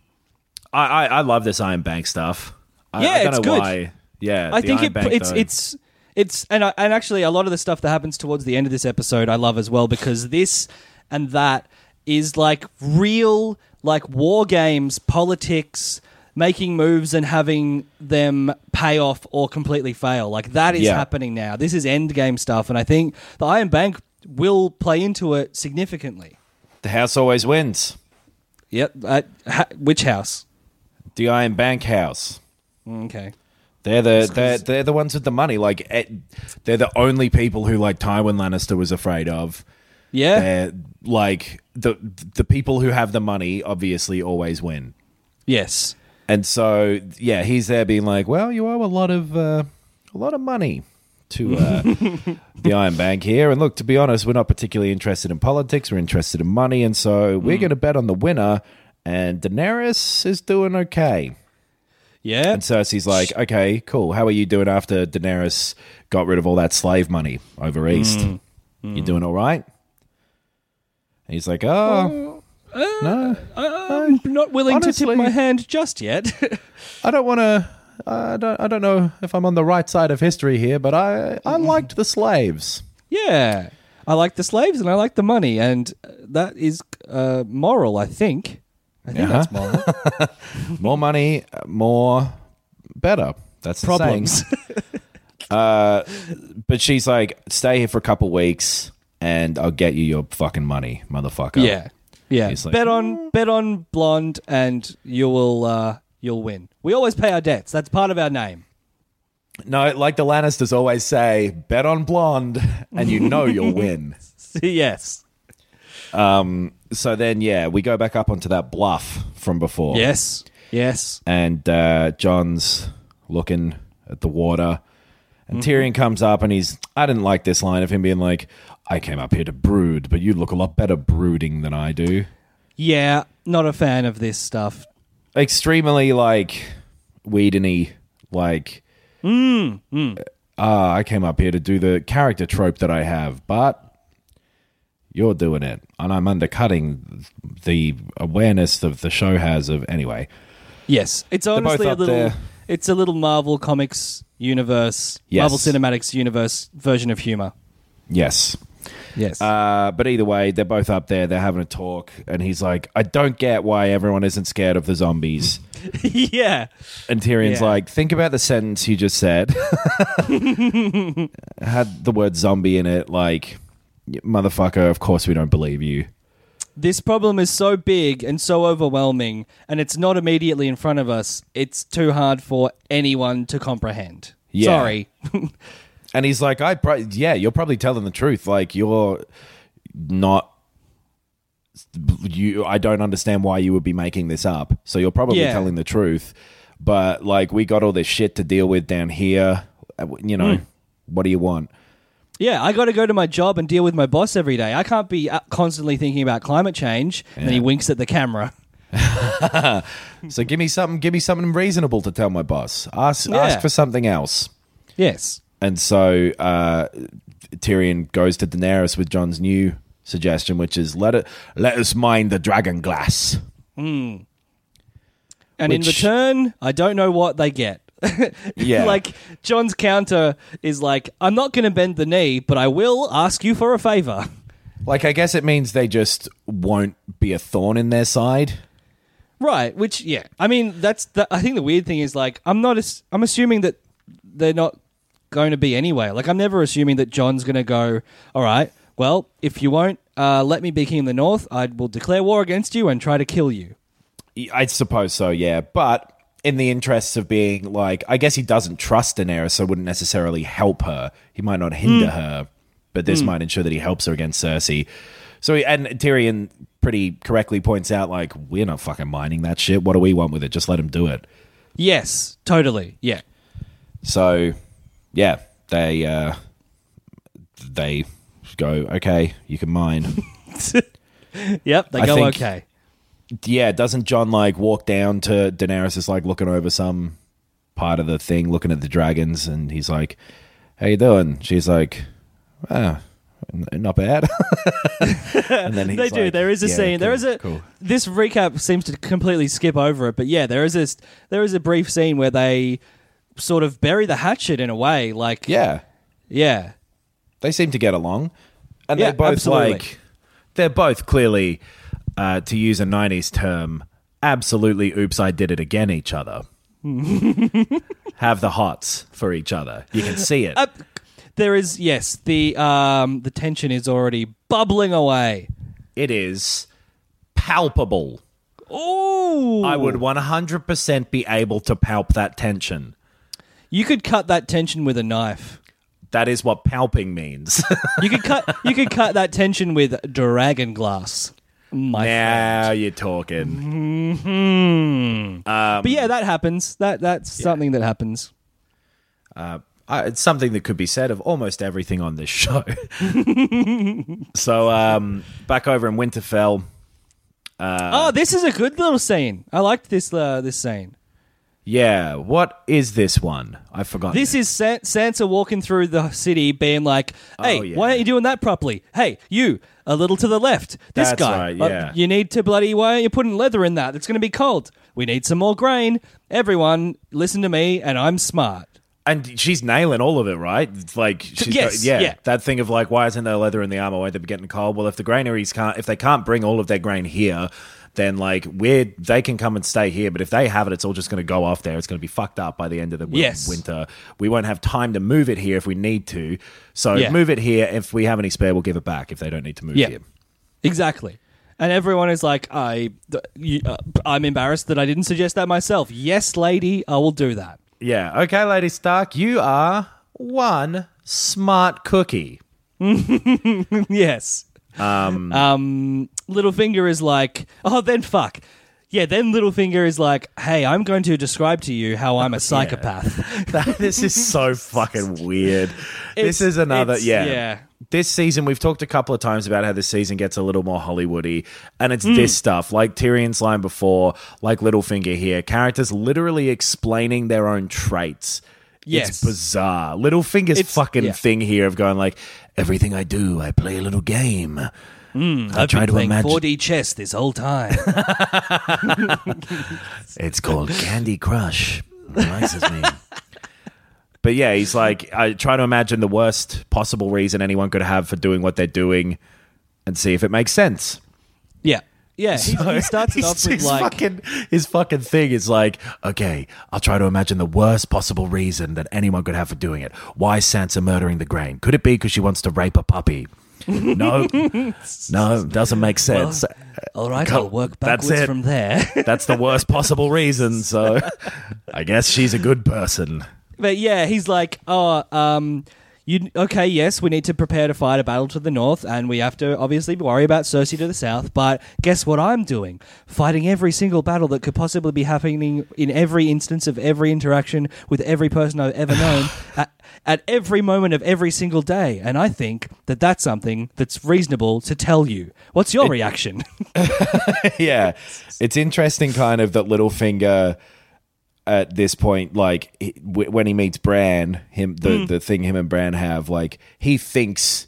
I, I, I love this Iron Bank stuff. I, Yeah, I don't it's know good. why. Yeah, I think it, it's though. it's it's and I, and actually a lot of the stuff that happens towards the end of this episode I love as well because this and that is like real like war games, politics, making moves and having them pay off or completely fail. Like that is Yeah. happening now. This is end game stuff and I think the Iron Bank will play into it significantly. the house always wins. Yep. Uh, ha- which house? The Iron Bank house. Okay. They're the they're, they're the ones with the money. Like eh, they're the only people who like Tywin Lannister was afraid of. Yeah. They're like the the people who have the money obviously always win. Yes. And so yeah, he's there being like, well, you owe a lot of uh, a lot of money to uh, the Iron Bank here. And look, to be honest, we're not particularly interested in politics. We're interested in money, and so we're going to bet on the winner. And Daenerys is doing okay. Yeah. And Cersei's like, okay, cool. How are you doing after Daenerys got rid of all that slave money over east? You doing all right? And he's like, oh, no, I'm not willing to tip my hand just yet. I don't want to. I don't. I don't know if I'm on the right side of history here, but I I liked the slaves. yeah. I like the slaves and I like the money, and uh, that is uh, moral, I think. I think Uh-huh. that's moral. More money, more better. That's the Problems. saying. Uh, but she's like, stay here for a couple weeks, and I'll get you your fucking money, motherfucker. yeah. Yeah. He's like, bet on bet on blonde and you will uh, you'll win. We always pay our debts. That's part of our name. No, like the Lannisters always say, bet on blonde, and you know you'll win. yes. So then, yeah, we go back up onto that bluff from before. Yes. Yes. and uh, Jon's looking at the water, and Mm-hmm. Tyrion comes up, and he's. I didn't like this line of him being like, "I came up here to brood, but you look a lot better brooding than I do." Yeah, not a fan of this stuff. Extremely like Whedon-y, like. Mm, Ah, I came up here to do the character trope that I have, but you're doing it, and I'm undercutting the awareness that the show has of anyway. Yes, it's honestly a little. there. It's a little Marvel Comics universe, Yes. Marvel Cinematics universe version of humor. Yes. Yes. Uh, but either way, they're both up there. They're having a talk, and he's like, "I don't get why everyone isn't scared of the zombies." yeah. And Tyrion's Yeah. like, "Think about the sentence you just said. Had the word zombie in it. Like, motherfucker. Of course we don't believe you. This problem is so big and so overwhelming, and it's not immediately in front of us. It's too hard for anyone to comprehend. Yeah. Sorry. And he's like, "I, pro- yeah, you're probably telling the truth. Like, you're not." You, I don't understand why you would be making this up. So you're probably Yeah. telling the truth, but like we got all this shit to deal with down here. Uh, You know, Hmm. what do you want? Yeah, I got to go to my job and deal with my boss every day. I can't be uh, constantly thinking about climate change. And then he winks at the camera. So give me something. Give me something reasonable to tell my boss. Ask Yeah. ask for something else. Yes. And so uh, Tyrion goes to Daenerys with Jon's new suggestion, which is let it let us mine the dragon glass. And in Which- return, I don't know what they get. Yeah, like Jon's counter is like, I'm not going to bend the knee, but I will ask you for a favor. like I guess it means they just won't be a thorn in their side. Right, which yeah. I mean, that's the I think the weird thing is like I'm not as, I'm assuming that they're not going to be anyway. Like I'm never assuming that Jon's going to go, "All right, well, if you won't uh, let me be king of the north, I will declare war against you and try to kill you." I suppose so, yeah. But in the interests of being like, I guess he doesn't trust Daenerys, so wouldn't necessarily help her. He might not hinder her, but this might ensure that he helps her against Cersei. So, and Tyrion pretty correctly points out, like, we're not fucking mining that shit. What do we want with it? Just let him do it. Yes, totally. Yeah. So, yeah, they uh, they go okay. You can mine. Yep, they I go think- okay. Yeah, doesn't Jon like walk down to Daenerys is like looking over some part of the thing, looking at the dragons, and he's like, "How you doing?" She's like, "Ah, not bad." and then he's They do. like, There is a "Yeah, scene. there cool, is a. cool." This recap seems to completely skip over it, but yeah, there is this. There is a brief scene where they sort of bury the hatchet in a way, like Yeah, yeah, they seem to get along, and Yeah, they're both absolutely. like, they're both clearly, uh, to use a '90s term, absolutely. Oops, I did it again. Each other. Have the hots for each other. You can see it. Uh, there is yes the um the tension is already bubbling away. it is palpable. Ooh, I would 100% be able to palp that tension. You could cut that tension with a knife. That is what palping means. You could cut. you could cut that tension with dragon glass. My now you're talking. friend. but yeah, that happens. That that's something that happens. Uh, it's something that could be said of almost everything on this show. so, um, back over in Winterfell, Uh, oh, this is a good little scene. I liked this uh, this scene. yeah, what is this one? I forgot. This is San- Sansa walking through the city, being like, "Hey, Oh, yeah. why aren't you doing that properly? Hey, you, a little to the left. This That's guy, right, uh, you need to bloody. Why aren't you putting leather in that? It's going to be cold. We need some more grain. Everyone, listen to me, and I'm smart. And she's nailing all of it, right? It's like, she's Yes, yeah, yeah. that thing of like, why isn't there leather in the armor? Won't they be getting cold? Well, if the granaries can't, if they can't bring all of their grain here, then like we're they can come and stay here. But if they have it, it's all just going to go off there. It's going to be fucked up by the end of the win- Yes. winter. We won't have time to move it here if we need to. So Yeah. move it here. If we have any spare, we'll give it back. If they don't need to move Yeah. here. Exactly. And everyone is like, I, you, uh, I'm embarrassed that I didn't suggest that myself. Yes, lady, I will do that. Yeah. Okay, Lady Stark, you are one smart cookie. yes. Um, um, Littlefinger is like, oh, then fuck. Yeah, then Littlefinger is like, hey, I'm going to describe to you how I'm a psychopath. That- this is so fucking weird. It's- this is another, it's- yeah. yeah. This season, we've talked a couple of times about how this season gets a little more Hollywoody, and Hmm. it's this stuff like Tyrion's line before, like Littlefinger here. Characters literally explaining their own traits. Yes. It's bizarre. Littlefinger's It's- fucking yeah. thing here of going like, everything I do, I play a little game. Hmm, I try to playing imagine. 4D chess this whole time. It's called Candy Crush. Reminds me. But yeah, he's like, I try to imagine the worst possible reason anyone could have for doing what they're doing and see if it makes sense. yeah. Yeah, he, he starts it off with his like, fucking, his fucking thing is like, okay, I'll try to imagine the worst possible reason that anyone could have for doing it. Why is Sansa murdering the grain? Could it be because she wants to rape a puppy? No, no, doesn't make sense. all right, I'll work that's backwards it. from there. That's the worst possible reason. So, I guess she's a good person. But yeah, he's like, oh, um, you okay? Yes, we need to prepare to fight a battle to the north, and we have to obviously worry about Cersei to the south. But guess what I'm doing? Fighting every single battle that could possibly be happening in every instance of every interaction with every person I've ever known at, at every moment of every single day. And I think that that's something that's reasonable to tell you. What's your reaction? yeah, it's interesting, kind of that Littlefinger at this point, like he- w- when he meets Bran, him the the thing him and Bran have, like he thinks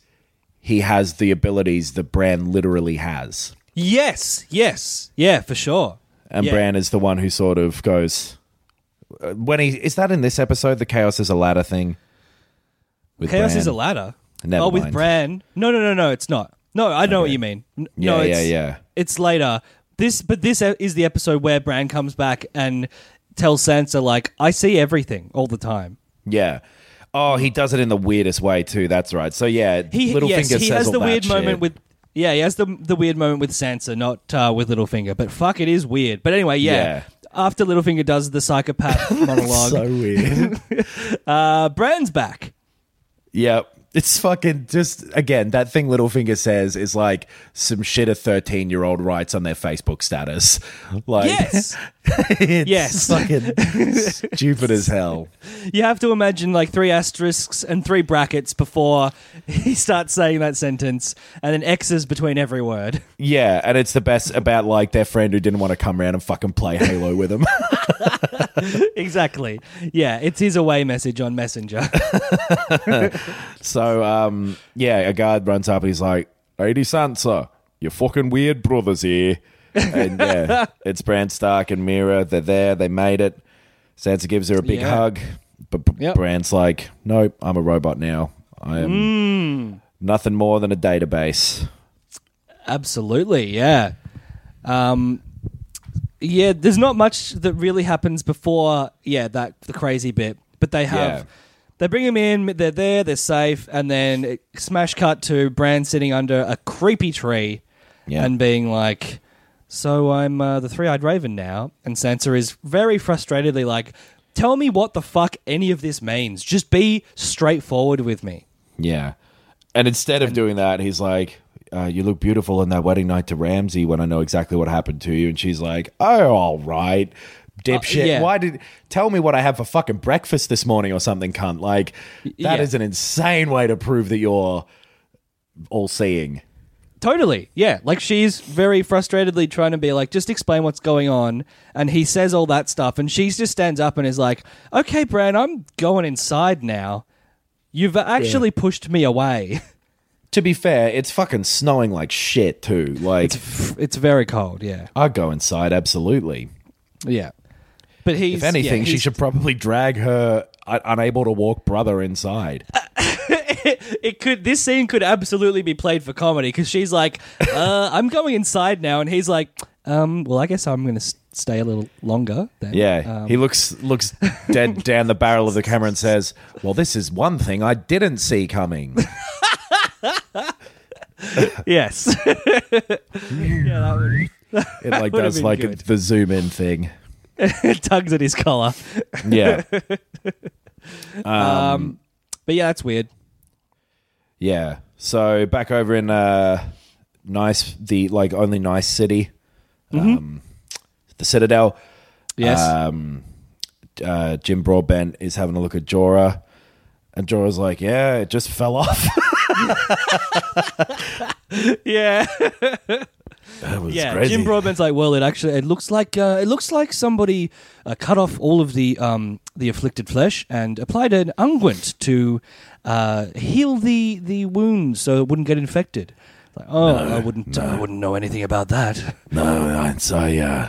he has the abilities that Bran literally has, yes, yes, yeah, for sure. and Yeah. Bran is the one who sort of goes. uh, When he is that in this episode, the chaos is a ladder thing. With Chaos Bran? is a ladder. Never oh, with. Bran. No, no, no, no. It's not. No, I know what you mean. N- Yeah, no, yeah, it's, yeah. It's later. This, but this is the episode where Bran comes back and tells Sansa, like, "I see everything all the time." Yeah. Oh, he does it in the weirdest way too. That's right. So yeah, He, Littlefinger yes, he has the weird shit. moment with. Yeah, he has the the weird moment with Sansa, not uh, with Littlefinger. But fuck, it is weird. But anyway, yeah. Yeah. After Littlefinger does the psychopath monologue, so weird. uh, Bran's back. Yep. It's fucking just again that thing Littlefinger says is like some shit a thirteen year old writes on their Facebook status. Like Yes. It's Yes. fucking stupid as hell. You have to imagine like three asterisks and three brackets before he starts saying that sentence, and then X's between every word. Yeah, and it's the best about like their friend who didn't want to come around and fucking play Halo with them. exactly. Yeah, it's his away message on Messenger. so um, yeah, a guard runs up. and He's like, "Lady Sansa, your fucking weird brothers here." And yeah, it's Bran Stark and Meera. They're there. They made it. Sansa gives her a big Yeah. hug, but B- Yep. Bran's like, "Nope, I'm a robot now. I am Mm. nothing more than a database." Absolutely, yeah. Um, yeah, there's not much that really happens before, yeah, that the crazy bit. But they have, Yeah. they bring him in, they're there, they're safe, and then it- smash cut to Bran sitting under a creepy tree Yeah. and being like, "So I'm uh, the three-eyed raven now," and Sansa is very frustratedly like, "Tell me what the fuck any of this means. Just be straightforward with me." Yeah. And instead of doing that, he's like, uh, You look beautiful on that wedding night to Ramsay when I know exactly what happened to you. And she's like, Oh, all right. Dipshit. Uh, yeah. Why did. Tell me what I had for fucking breakfast this morning or something, cunt. Like, that is yeah. an insane way to prove that you're all seeing. Totally. Yeah. Like she's very frustratedly trying to be like, just explain what's going on. And he says all that stuff. And she just stands up and is like, okay, Bran, I'm going inside now. You've actually pushed me away. To be fair, it's fucking snowing like shit, too. Like, it's very cold. Yeah. I'd go inside, absolutely. Yeah. But he's. If anything, yeah, she should probably drag her unable to walk brother inside. It could. This scene could absolutely be played for comedy because she's like, uh, I'm going inside now. And he's like, um, well, I guess I'm going to stay a little longer. Then. Yeah, Um, he looks looks dead down the barrel of the camera and says, "Well, this is one thing I didn't see coming." Yes. yeah, that would. It like does like good. the zoom in thing. tugs at his collar. Yeah, Um, but yeah, that's weird. yeah. So back over in uh, nice, the like only nice city, um, the Citadel. Mm-hmm. Yes. Um, uh, Jim Broadbent is having a look at Jorah, and Jorah's like, "Yeah, it just fell off." yeah. that was Yeah. crazy. Jim Broadbent's like, well, it actually it looks like uh, it looks like somebody uh, cut off all of the um, the afflicted flesh and applied an unguent to uh, heal the the wounds so it wouldn't get infected. Like, oh, I wouldn't I wouldn't know anything about that. no, I, I, uh,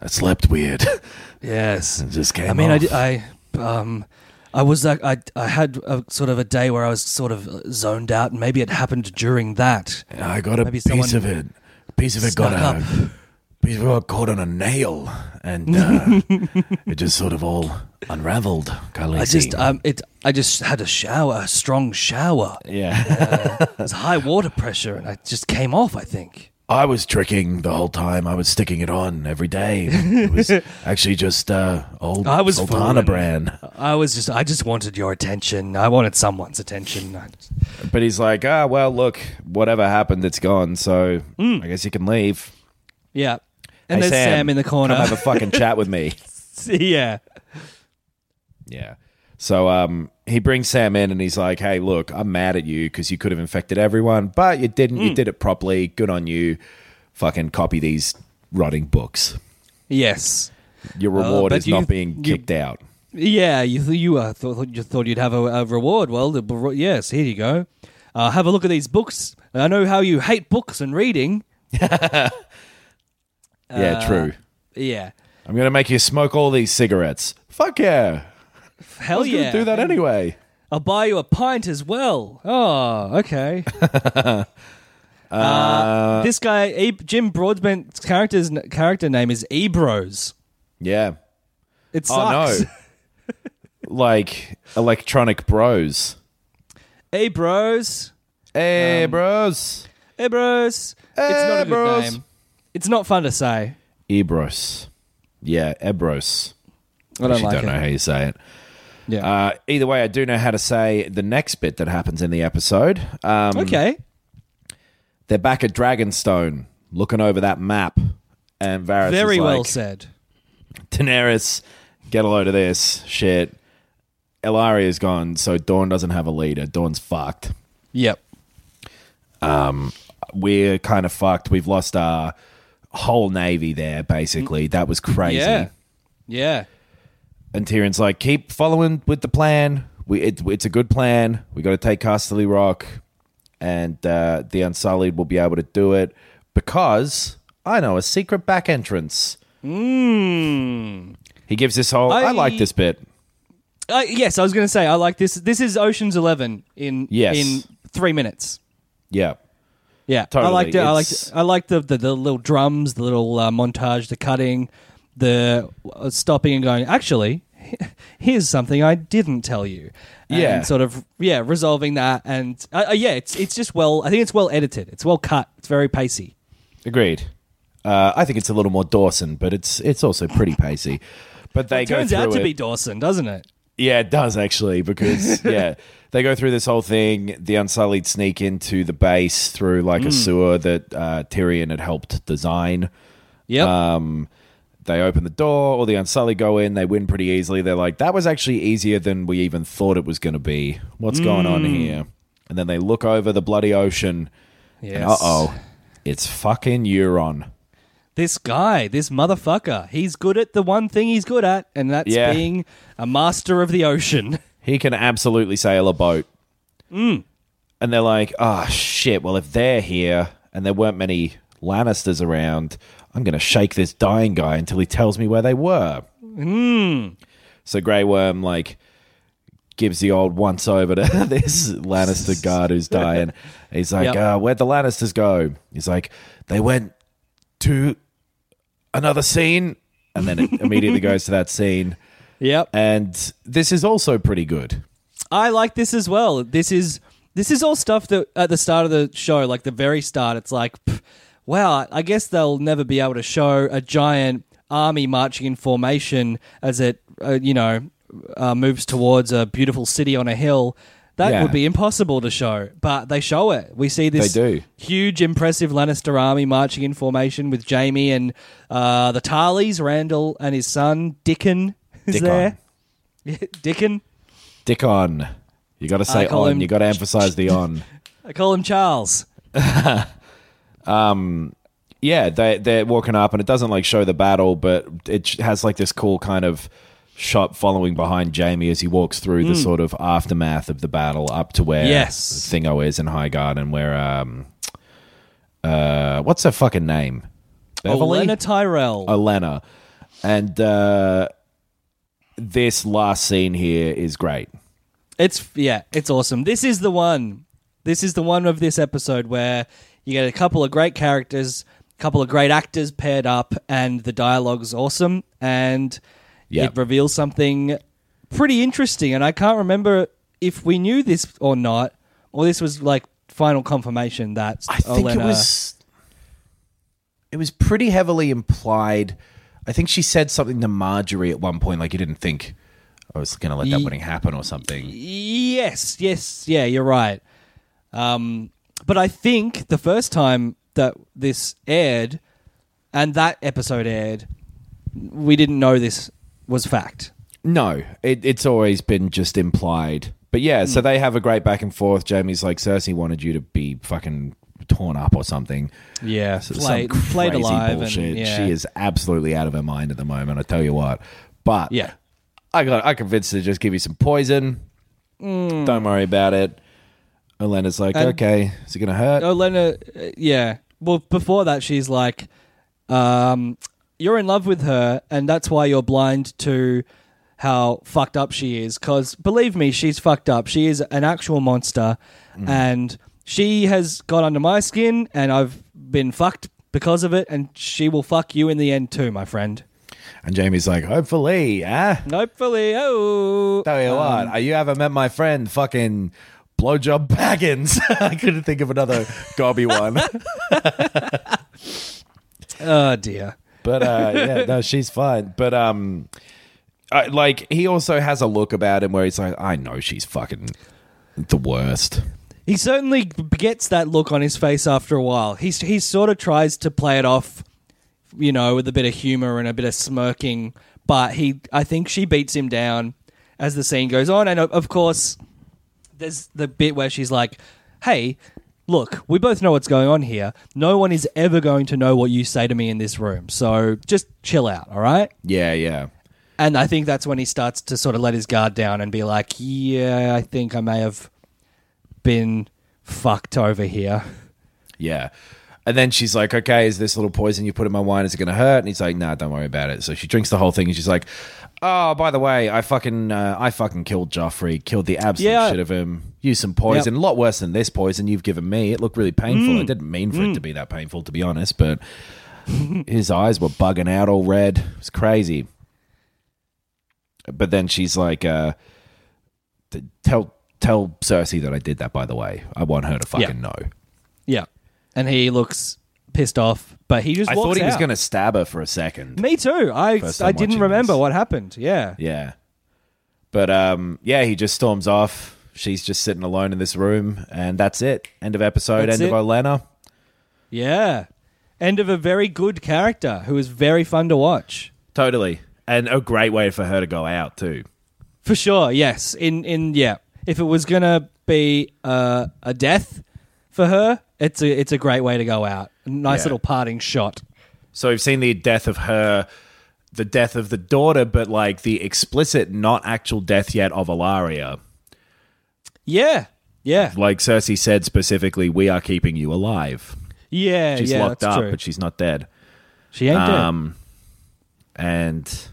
I slept weird. yes. It just came I mean, I, off. di- I um, I was like, I I had a sort of a day where I was sort of zoned out, and maybe it happened during that. I got a Maybe piece someone of it. Piece of it got snuck a piece of it got caught on a nail, and uh, it just sort of all unraveled. Khaleesi. I just um, it I just had a shower, a strong shower. yeah. There's high water pressure, and I just came off. I think. I was tricking the whole time. I was sticking it on every day. It was actually just uh, old I was Sultana fooling. brand. I was just I just wanted your attention. I wanted someone's attention. I- But he's like, ah, well, look, whatever happened, it's gone. So I guess you can leave. yeah. And Hey, there's Sam, in the corner. Come have a fucking chat with me. yeah. Yeah. So um, he brings Sam in and he's like, "Hey, look, I'm mad at you because you could have infected everyone, but you didn't. Hmm. You did it properly. Good on you. Fucking copy these rotting books. Yes. Your Uh, reward but is you- not being you- kicked out. Yeah. You th- you uh, thought you thought you'd have a, a reward. Well, the, yes. Here you go. Uh, have a look at these books. I know how you hate books and reading. yeah, Uh, true. Yeah. I'm gonna make you smoke all these cigarettes. Fuck yeah. I Hell was gonna yeah. do that anyway. I'll buy you a pint as well. Oh, okay. uh, this guy, e- Jim Broadbent's character's character name is Ebrose. Yeah. It Oh sucks. no. like electronic bros. Hey, bros. Hey, Um, bros. Hey, bros. it's not a good name. It's not fun to say. Ebrose. Yeah, Ebrose. I don't like don't it. know how you say it. Yeah. Uh, either way, I do know how to say the next bit that happens in the episode. Um, okay. They're back at Dragonstone, looking over that map, and Varys Very is well said. Daenerys, get a load of this shit. Ellaria's gone, so Dorne doesn't have a leader. Dorne's fucked. Yep. We're kind of fucked. We've lost our whole navy there, basically. That was crazy. Yeah. Yeah. And Tyrion's like, keep following with the plan. We, it, it's a good plan. We got to take Casterly Rock, and uh, the Unsullied will be able to do it because I know a secret back entrance. Mm. He gives this whole. I, I- like this bit. Uh, yes, I was going to say I like this. This is Ocean's Eleven in Yes. in three minutes. Yeah, Yeah, totally. I liked it. I liked. It's- I liked the, the the little drums, the little uh, montage, the cutting, the uh, stopping and going. Actually, here's something I didn't tell you. And Yeah. sort of yeah, resolving that, and uh, uh, yeah, it's it's just well. I think it's well edited. It's well cut. It's very pacey. agreed. Uh, I think it's a little more Dawson, but it's it's also pretty pacey. But they It go turns out to it. be Dawson, doesn't it? Yeah, it does actually because yeah, they go through this whole thing. The Unsullied sneak into the base through like Hmm. a sewer that uh, Tyrion had helped design. Yep. Um, they open the door, or the Unsullied go in. They win pretty easily. They're like, that was actually easier than we even thought it was going to be. What's going on Hmm. here? And then they look over the bloody ocean. yes. Uh oh, it's fucking Euron. this guy, this motherfucker, he's good at the one thing he's good at, and that's Yeah. being a master of the ocean. He can absolutely sail a boat. Mm. And they're like, oh, shit. Well, if they're here and there weren't many Lannisters around, I'm going to shake this dying guy until he tells me where they were. Mm. So Grey Worm, like, gives the old once over to this Lannister guard who's dying. He's like, Yep. uh, where'd the Lannisters go? He's like, they went to another scene. And then it immediately goes to that scene. Yep. And this is also pretty good. I like this as well. This is this is all stuff that at the start of the show, like the very start, it's like, pff, wow, I guess they'll never be able to show a giant army marching in formation as it, uh, you know, uh, moves towards a beautiful city on a hill. That Yeah. would be impossible to show, but they show it. We see this huge, impressive Lannister army marching in formation with Jaime and uh, the Tarleys, Randyll and his son Dickon is Dickon. there. Dickon. Dick on. You got to say on. him- You got to emphasize the on. I call him Charles. Yeah, they they're walking up, and it doesn't like show the battle, but it has like this cool kind of shot following behind Jaime as he walks through the sort of aftermath of the battle up to where Hmm. Yes. Thingo is in Highgarden, where um uh what's her fucking name? Beverly? Olenna Tyrell. Elena. And uh this last scene here is great. It's yeah, it's awesome. This is the one. This is the one of this episode where you get a couple of great characters, a couple of great actors paired up, and the dialogue's awesome, and Yep. it reveals something pretty interesting. And I can't remember if we knew this or not, or this was like final confirmation that I think it was. It was pretty heavily implied. I think she said something to Margaery at one point, like you didn't think I was going to let that Ye- wedding happen or something. Yes, yes, yeah, you're right. Um, but I think the first time that this aired and that episode aired, we didn't know this was fact. No, it, it's always been just implied. But yeah, so hmm. they have a great back and forth. Jaime's like, Cersei wanted you to be fucking torn up or something. Yeah, So- played, some played crazy alive. bullshit. And, yeah. She is absolutely out of her mind at the moment. I tell you what. But Yeah. I got I convinced her to just give you some poison. Hmm. Don't worry about it. Elena's like, And- okay, is it gonna hurt? Olenna, uh, yeah. Well, before that, she's like, um, "You're in love with her, and that's why you're blind to how fucked up she is." Because believe me, she's fucked up. She is an actual monster, and she has got under my skin, and I've been fucked because of it. And she will fuck you in the end too, my friend. And Jaime's like, hopefully, ah. Hopefully, oh, Tell you what, uh, you haven't met my friend, fucking blowjob Baggins. I couldn't think of another gobby one, oh dear. but uh, yeah, no, she's fine. But um, I, like he also has a look about him where he's like, I know she's fucking the worst. He certainly gets that look on his face after a while. He's he sort of tries to play it off you know, with a bit of humor and a bit of smirking. But he, I think she beats him down as the scene goes on, and of- of course, there's the bit where she's like, "Hey." Look, we both know what's going on here. No one is ever going to know what you say to me in this room. So just chill out, all right? Yeah, yeah. And I think that's when he starts to sort of let his guard down and be like, yeah, I think I may have been fucked over here. Yeah. And then she's like, okay, is this little poison you put in my wine, is it going to hurt? And he's like, nah, don't worry about it. So she drinks the whole thing and she's like, oh, by the way, I fucking, uh, I fucking killed Joffrey, killed the absolute Yeah. shit of him, used some poison, a lot worse than this poison you've given me. It looked really painful. Mm. I didn't mean for it to be that painful, to be honest, but his eyes were bugging out all red. It was crazy. But then she's like, uh, tell, tell Cersei that I did that, by the way. I want her to fucking Yeah. know. Yeah. And he looks pissed off, but he just I thought he was going to stab her for a second. Me too. I First I time didn't watching remember this. what happened. Yeah. Yeah. But um, yeah, he just storms off. She's just sitting alone in this room, and that's it. End of episode. That's end it. of Olenna. Yeah. End of a very good character who is very fun to watch. Totally, and a great way for her to go out too. For sure, yes. In in yeah. If it was gonna be uh, a death for her, it's a it's a great way to go out. Nice Yeah. little parting shot. So we've seen the death of her, the death of the daughter, but like the explicit, not actual death yet of Ellaria. Yeah. Yeah. Like Cersei said specifically, "We are keeping you alive." Yeah. She's yeah, locked that's up, true. but she's not dead. she ain't Um, and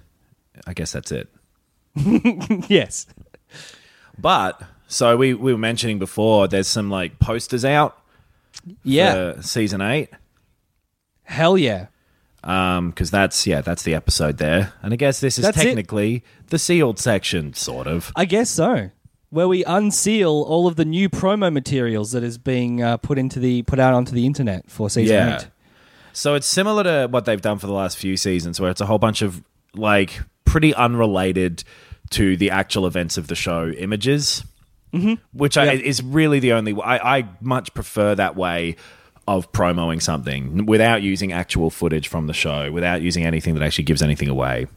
I guess that's it. dead. yes. But so we, we were mentioning before, there's some like posters out Yeah. for season eight. Hell yeah. Um, because that's yeah, that's the episode there, and I guess this is That's it. technically the sealed section, sort of. I guess so. Where we unseal all of the new promo materials that is being uh, put into the put out onto the internet for season Yeah. eight. So it's similar to what they've done for the last few seasons, where it's a whole bunch of like pretty unrelated to the actual events of the show images, mm-hmm. which I, is really the only. I, I much prefer that way of promoting something without using actual footage from the show, without using anything that actually gives anything away.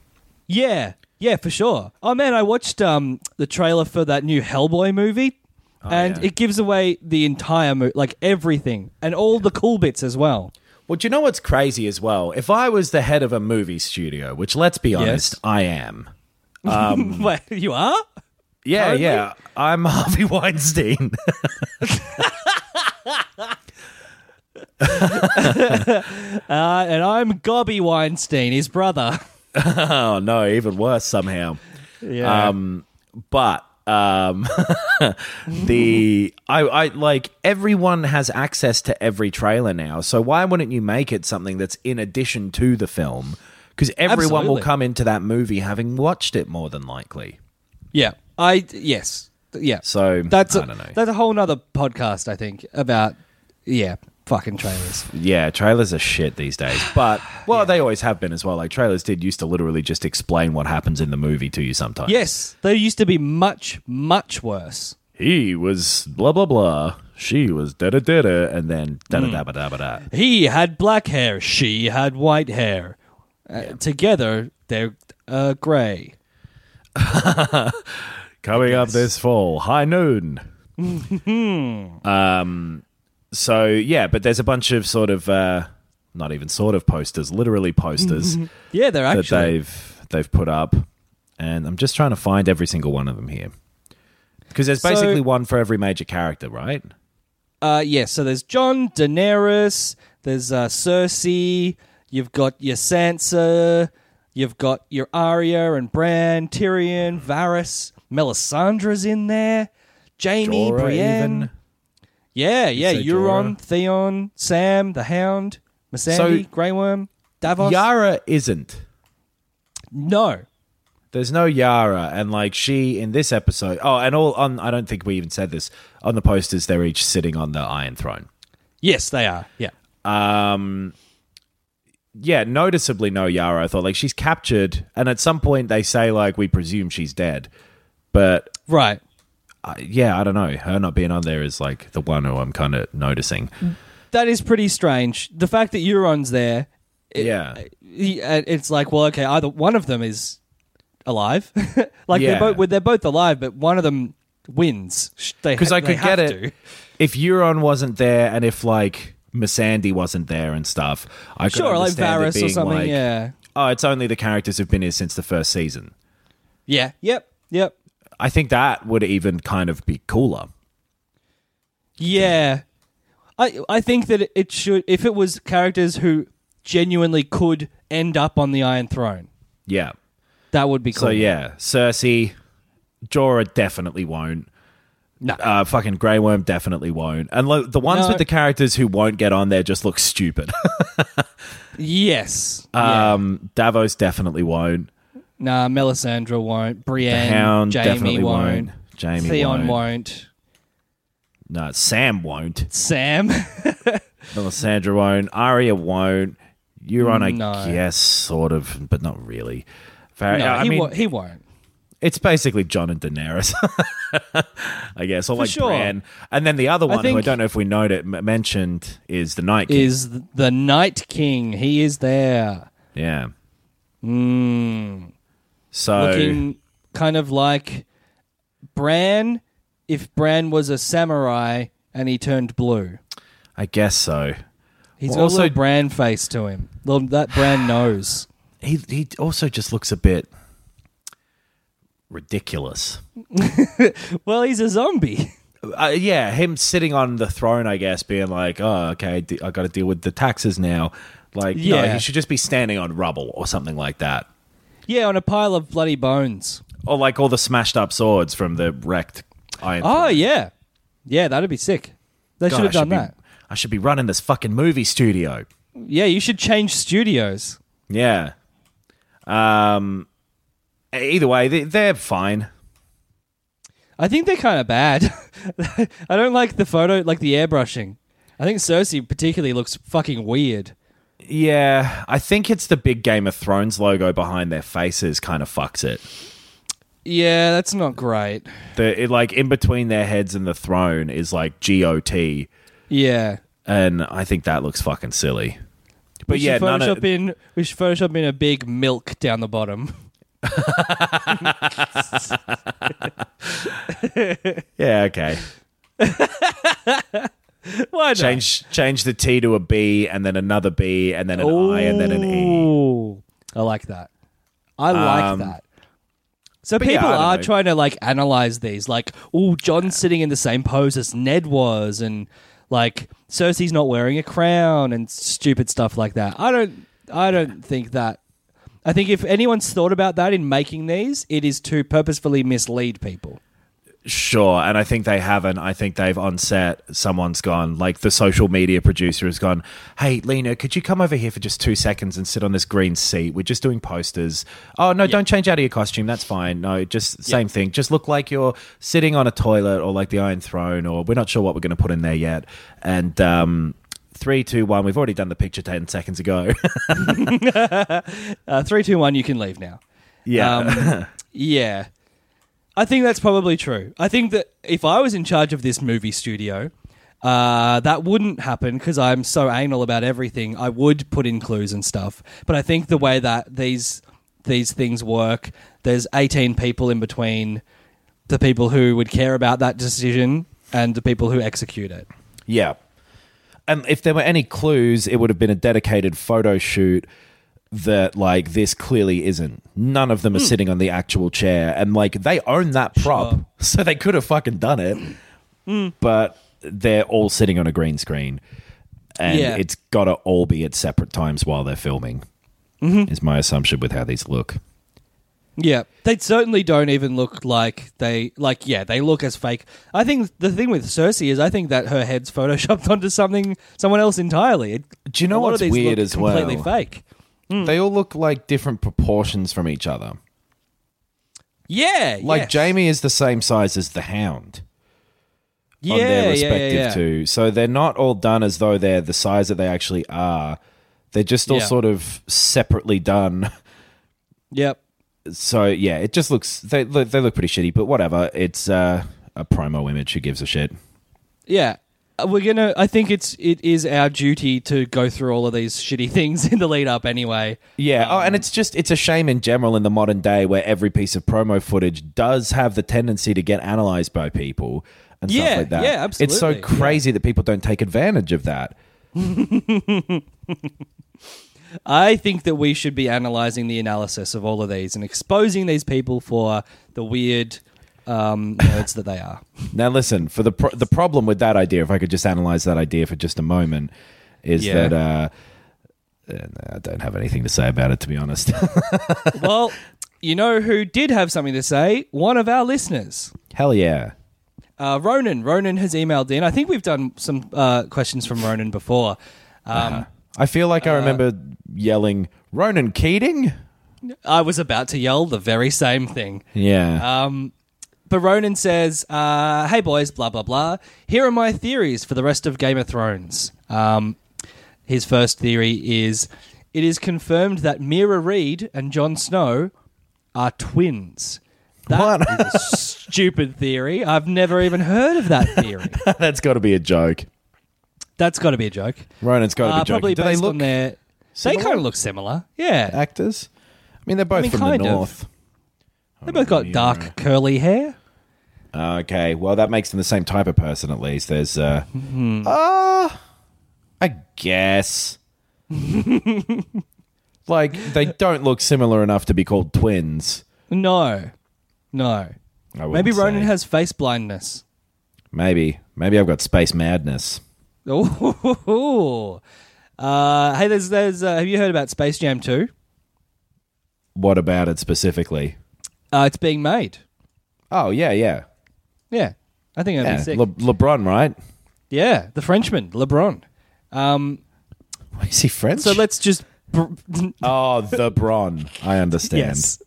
Yeah, yeah, for sure. Oh man, I watched um, the trailer for that new Hellboy movie, and yeah. it gives away the entire movie, like everything, and all the cool bits as well. Well, do you know what's crazy as well? If I was the head of a movie studio, which let's be honest, Yes. I am. Wait, you are? Yeah, Currently? yeah. I'm Harvey Weinstein. Uh, and I'm Gobby Weinstein, his brother. oh no, even worse somehow. Yeah. Um, but um, the I, I like everyone has access to every trailer now. So why wouldn't you make it something that's in addition to the film? Because everyone will come into that movie having watched it more than likely. yeah. I yes. Yeah. So that's I a, don't know. that's a whole nother podcast, I think, about yeah, fucking trailers. Yeah, trailers are shit these days. But well, they always have been as well. Like trailers did used to literally just explain what happens in the movie to you sometimes. Yes, they used to be much much worse. He was blah blah blah. She was da da da da and then da Hmm. da da da da da. He had black hair. She had white hair. Uh, Together, they're uh, grey. Coming up this fall, high noon. um so yeah, but there's a bunch of sort of uh not even sort of posters, literally posters Yeah, they're that actually. they've they've put up, and I'm just trying to find every single one of them here because there's So- basically one for every major character, right? Uh, yeah, so there's Jon, Daenerys, there's uh, Cersei, you've got your Sansa, you've got your Arya and Bran, Tyrion, Varys, Melisandre's in there, Jaime, Jorah Brienne. even. Yeah, yeah, say Euron, Jorah? Theon, Sam, the Hound, Missandei, Grey Worm, Davos. Yara isn't. no. There's no Yara, and like she in this episode. Oh, and all on. I don't think we even said this on the posters. They're each sitting on the Iron Throne. Yes, they are. Yeah. Um, yeah, noticeably no Yara. I thought like she's captured, and at some point they say like we presume she's dead, but Right. uh, yeah, I don't know. Her not being on there is like the one who I'm kind of noticing. That is pretty strange. The fact that Euron's there yeah. he- uh, it's like, well, okay, either one of them is alive, like Yeah. they're both they're both alive, but one of them wins they Because ha- I could get it to. if Euron wasn't there, and if like Missandei wasn't there and stuff. I could Sure, like it Varys or something. like, yeah, Oh, it's only the characters who've been here since the first season. yeah, yep, yep, I think that would even kind of be cooler. yeah. I I think that it should if it was characters who genuinely could end up on the Iron Throne, Yeah. that would be cool. So yeah, Cersei, Jorah definitely won't. No. Uh, fucking Grey Worm definitely won't. And lo- the ones No. with the characters who won't get on there just look stupid. yes. yeah. um, Davos definitely won't. Nah, Melisandre won't. The Brienne, Hound Jaime definitely won't. won't. Jaime Theon won't. won't. No, Sam won't. Sam. Melisandre won't. Arya won't. Euron, I No. guess, sort of, but not really. Var- no, I he, mean, wo- he won't. it's basically Jon and Daenerys, I guess, or For like sure. Bran. And then the other one, who I don't know if we know it m- mentioned, is the Night King. Is the Night King? He is there, yeah. mm, So looking kind of like Bran. If Bran was a samurai and he turned blue, I guess so. he's Well, got also- Bran face to him. Little, that Bran nose. He he also just looks a bit ridiculous. Well, he's a zombie. Uh, yeah, him sitting on the throne, I guess, being like, "Oh, okay, I got to deal with the taxes now." Like, no, Yeah. he should just be standing on rubble or something like that, yeah, on a pile of bloody bones. or like all the smashed up swords from the wrecked Iron. Oh Throne. yeah, yeah, that'd be sick. They God, should have I done be- that. I should be running this fucking movie studio. Yeah, you should change studios. Yeah. Um. Either way, they, they're fine. I think they're kind of bad. I don't like the photo, like the airbrushing. I think Cersei particularly looks fucking weird. Yeah, I think it's the big Game of Thrones logo behind their faces kind of fucks it. Yeah, that's not great. The it, like in between their heads and the throne is like GOT, Yeah. and I think that looks fucking silly. But we yeah, should Photoshop of, in we should Photoshop in a big milk down the bottom. yeah, okay. Why not? Change change the T to a B, and then another B, and then an I, and then an E. Ooh. I like that. I like Um, that. So but yeah, people are know. trying to like analyze these, like, oh, Jon's sitting in the same pose as Ned was, and like Cersei's not wearing a crown and stupid stuff like that. I don't, I don't think that. I think if anyone's thought about that in making these, it is to purposefully mislead people. Sure, and I think they haven't. I think they've on set. Someone's gone, like the social media producer has gone. Hey, Lena, could you come over here for just two seconds and sit on this green seat? We're just doing posters. Oh no, don't change out of your costume. That's fine. No, just same thing. Just look like you're sitting on a toilet or like the Iron Throne, or we're not sure what we're going to put in there yet. And um, three, two, one. We've already done the picture ten seconds ago. Uh, three, two, one. You can leave now. yeah, Um, yeah. I think that's probably true. I think that if I was in charge of this movie studio, uh, that wouldn't happen because I'm so anal about everything. I would put in clues and stuff. But I think the way that these these things work, there's 18 people in between the people who would care about that decision and the people who execute it. Yeah. And if there were any clues, it would have been a dedicated photo shoot that like this clearly isn't. None of them are hmm. sitting on the actual chair and like they own that prop. Sure. So they could have fucking done it. Hmm. But they're all sitting on a green screen. And Yeah. it's got to all be at separate times while they're filming. Mm-hmm. Is my assumption with how these look. Yeah, they certainly don't even look like they like. Yeah, they look as fake. I think the thing with Cersei is, I think that her head's photoshopped onto something, someone else entirely. It- Do you know what's weird as well? Completely fake. They all look like different proportions from each other. Yeah, Like yes. Jaime is the same size as the Hound. yeah, on their yeah, respective yeah, yeah. two. So they're not all done as though they're the size that they actually are. They're just all Yeah. sort of separately done. Yep. So yeah, it just looks they look- they look pretty shitty, but whatever. It's uh, a promo image. Who gives a shit? Yeah. Uh, we're gonna. I think it's it is our duty to go through all of these shitty things in the lead up anyway. Yeah. oh, and um, it's just it's a shame in general in the modern day where every piece of promo footage does have the tendency to get analyzed by people and Yeah, stuff like that. yeah, absolutely. It's so crazy that people don't take advantage of that. I think that we should be analyzing the analysis of all of these and exposing these people for the weird um, nerds that they are. Now, listen for the pro- the problem with that idea. If I could just analyze that idea for just a moment, is Yeah. that uh, uh, I don't have anything to say about it. To be honest, well, you know who did have something to say? One of our listeners. hell yeah. Uh, Ronan. Ronan has emailed in. I think we've done some uh, questions from Ronan before. Um, I feel like Uh, I remember yelling Ronan Keating. I was about to yell the very same thing. Yeah. Um, but Ronan says, uh, "Hey boys, blah blah blah. Here are my theories for the rest of Game of Thrones." Um, his first theory is: it is confirmed that Meera Reed and Jon Snow are twins. That What? is a stupid theory. I've never even heard of that theory. That's got to be a joke. That's got to be a joke. Ronan's got to Uh, be joking. probably Do they based look on their. They kind of look similar. Yeah, actors? I mean, they're both mean, from kind the of. north. they both got dark curly hair. Okay, well, that makes them the same type of person. At least there's, uh, uh I guess. like they don't look similar enough to be called twins. No, no. I wouldn't Maybe Ronan say. has face blindness. Maybe, maybe I've got space madness. Oh, uh, hey, there's, there's. Uh, have you heard about Space Jam 2? What about it specifically? Uh, it's being made. Oh yeah, yeah, Yeah, I think that'd be sick. Le- LeBron, right? yeah, the Frenchman, LeBron. Um, Is he French? so let's just. Br- oh, the Bron. I understand. yes,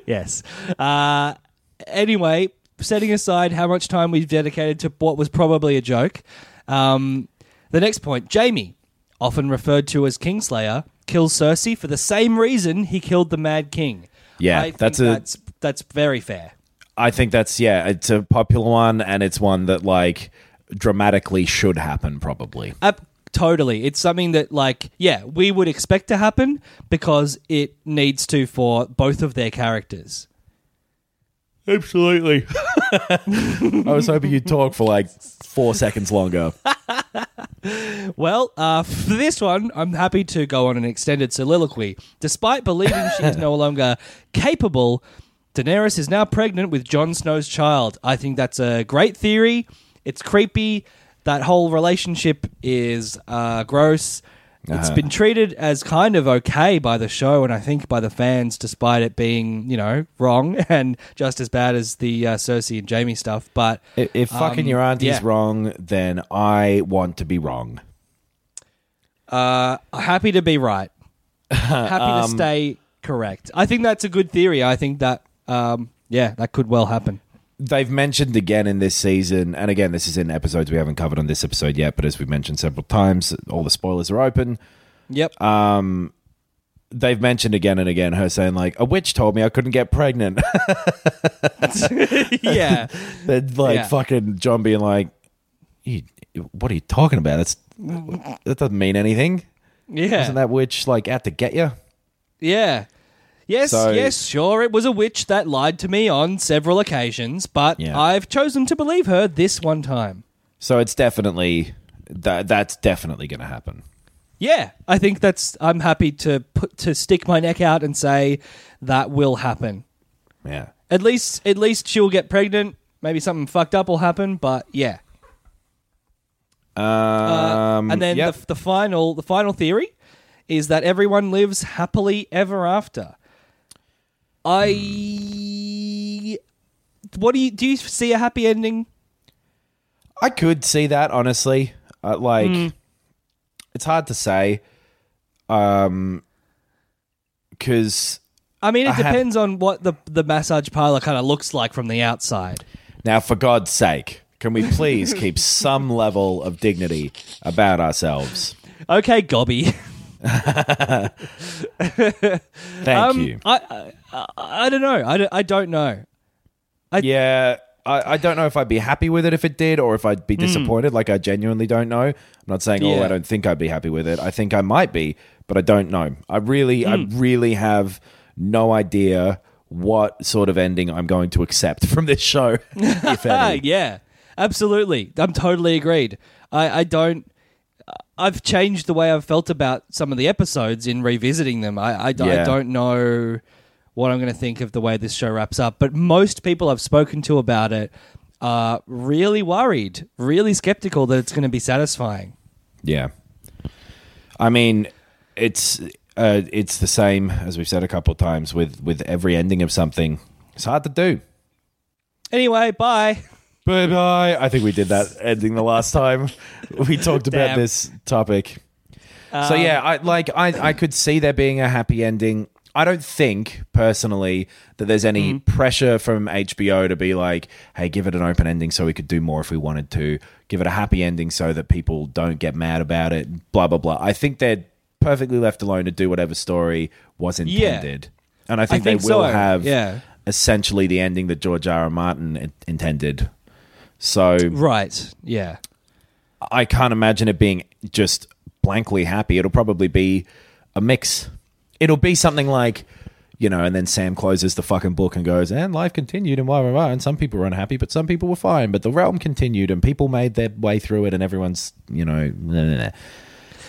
yes. Uh, anyway, setting aside how much time we've dedicated to what was probably a joke, um, the next point, Jaime, often referred to as Kingslayer, kills Cersei for the same reason he killed the Mad King. Yeah, I think that's a- that's that's very fair. I think that's yeah, it's a popular one, and it's one that like dramatically should happen. Probably. Ab- totally. It's something that, like, yeah, we would expect to happen because it needs to for both of their characters. Absolutely. I was hoping you'd talk for like four seconds longer. Well, uh, for this one, I'm happy to go on an extended soliloquy. Despite believing she is no longer capable, Daenerys is now pregnant with Jon Snow's child. I think that's a great theory. It's creepy. That whole relationship is uh, gross. It's Uh-huh. been treated as kind of okay by the show and I think by the fans, despite it being, you know, wrong and just as bad as the uh, Cersei and Jaime stuff. But If, if fucking Um, your auntie's yeah. wrong, then I want to be wrong. Uh, happy to be right. Happy Um, to stay correct. I think that's a good theory. I think that, um, yeah, that could well happen. They've mentioned again in this season, and again, this is in episodes we haven't covered on this episode yet, but as we've mentioned several times, all the spoilers are open. Yep. Um, they've mentioned again and again her saying like a witch told me I couldn't get pregnant. yeah. Then like Yeah. fucking Jon being like, you, "What are you talking about? That's that doesn't mean anything. Yeah. Isn't that witch like out to get you?" yeah. Yes, So- yes, sure. It was a witch that lied to me on several occasions, but Yeah. I've chosen to believe her this one time. So it's definitely that that's definitely going to happen. Yeah, I think that's. I'm happy to put to stick my neck out and say that will happen. Yeah. At least, at least she'll get pregnant. Maybe something fucked up will happen, but yeah. Um, and then yep. the, the final the final theory is that everyone lives happily ever after. I what do you do you see a happy ending? I could see that honestly. Uh, like, Hmm. it's hard to say. Um, because I mean, it I have- depends on what the the massage parlor kind of looks like from the outside. now, for God's sake, can we please keep some level of dignity about ourselves? Okay, Gobby. Thank Um, you. I, I I don't know. I don't, I don't know. Yeah, I, I don't know if I'd be happy with it if it did, or if I'd be hmm. disappointed. Like I genuinely don't know. I'm not saying, oh, Yeah. I don't think I'd be happy with it. I think I might be, but I don't know. I really, I hmm. really have no idea what sort of ending I'm going to accept from this show, if any. yeah, absolutely. I'm totally agreed. I, I don't. I've changed the way I've felt about some of the episodes in revisiting them. I, I, I don't know what I'm going to think of the way this show wraps up, but most people I've spoken to about it are really worried, really skeptical that it's going to be satisfying. Yeah. I mean, it's uh, it's the same as we've said a couple of times with with every ending of something. It's hard to do. Anyway, bye. Bye bye. I think we did that ending the last time we talked about Damn. this topic. so yeah, I like I I could see there being a happy ending. I don't think personally that there's any mm. pressure from HBO to be like, "Hey, give it an open ending so we could do more if we wanted to. Give it a happy ending so that people don't get mad about it." Blah blah blah. I think they're perfectly left alone to do whatever story was Yeah. intended, and I think, think they will so, have yeah. essentially the ending that George R. R. Martin in- intended. So Right. Yeah. I can't imagine it being just blankly happy. It'll probably be a mix. It'll be something like, you know, and then Sam closes the fucking book and goes, and life continued and blah, blah, blah. And some people were unhappy, but some people were fine. But the realm continued and people made their way through it and everyone's, you know, nah, nah, nah.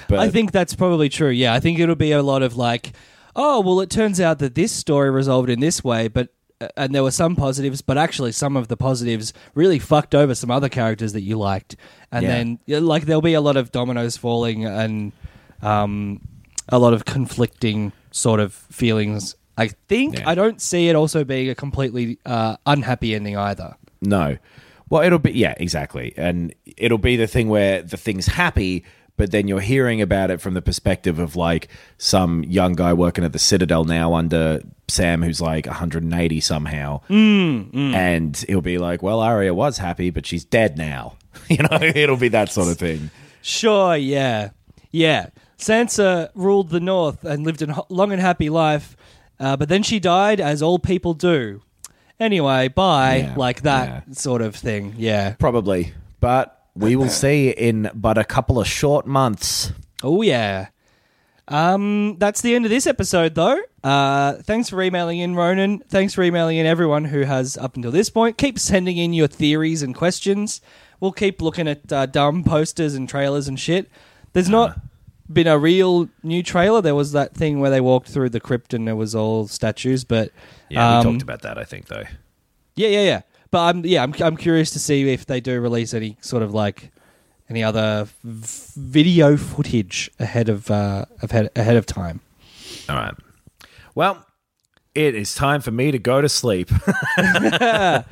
But I think that's probably true. Yeah, I think it'll be a lot of like, oh, well, it turns out that this story resolved in this way, but uh, and there were some positives, but actually some of the positives really fucked over some other characters that you liked, and Yeah. then like there'll be a lot of dominoes falling and um, a lot of conflicting sort of feelings. I think Yeah. I don't see it also being a completely uh, unhappy ending either. No. Well, it'll be yeah, exactly, and it'll be the thing where the thing's happy, but then you're hearing about it from the perspective of like some young guy working at the Citadel now under Sam, who's like 180 somehow, and he'll be like, "Well, Arya was happy, but she's dead now." you know, it'll be that sort of thing. Sure, yeah. Yeah. Sansa ruled the North and lived a ho- long and happy life, uh, but then she died, as all people do. Anyway, bye. Yeah, like that sort of thing. Yeah. Probably, but we will see in but a couple of short months. Oh, yeah. Um, that's the end of this episode, though. Uh, thanks for emailing in, Ronan. Thanks for emailing in everyone who has up until this point. Keep sending in your theories and questions. We'll keep looking at uh, dumb posters and trailers and shit. There's not been a real new trailer. There was that thing where they walked through the crypt and it was all statues, but Yeah, um, we talked about that. I think though. yeah, yeah, yeah. But I'm yeah, I'm I'm curious to see if they do release any sort of like any other v- video footage ahead of uh ahead ahead of time. All right. Well, it is time for me to go to sleep.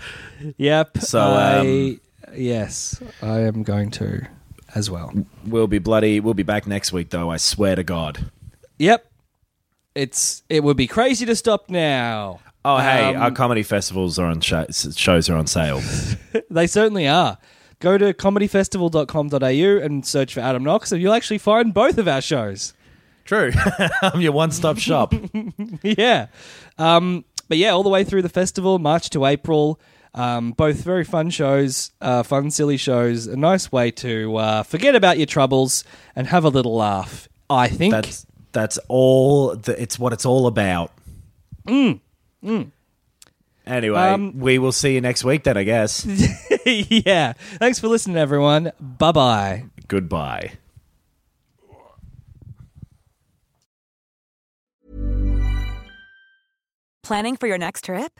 Yep. So, I, um, yes, I am going to as well. we'll be bloody. We'll be back next week, though. I swear to God. Yep. It's it would be crazy to stop now. Oh, hey, Um, our comedy festivals are on sh- shows are on sale. They certainly are. Go to comedyfestival.com.au and search for Adam Knox, and you'll actually find both of our shows. True. I'm your one-stop shop. yeah. Um, but yeah, all the way through the festival, March to April. Um, both very fun shows, uh, fun, silly shows. A nice way to uh, forget about your troubles and have a little laugh. I think. That's that's all. The, it's what it's all about. Anyway, Um, we will see you next week. Then I guess. yeah. Thanks for listening, everyone. Bye bye. Goodbye. Planning for your next trip?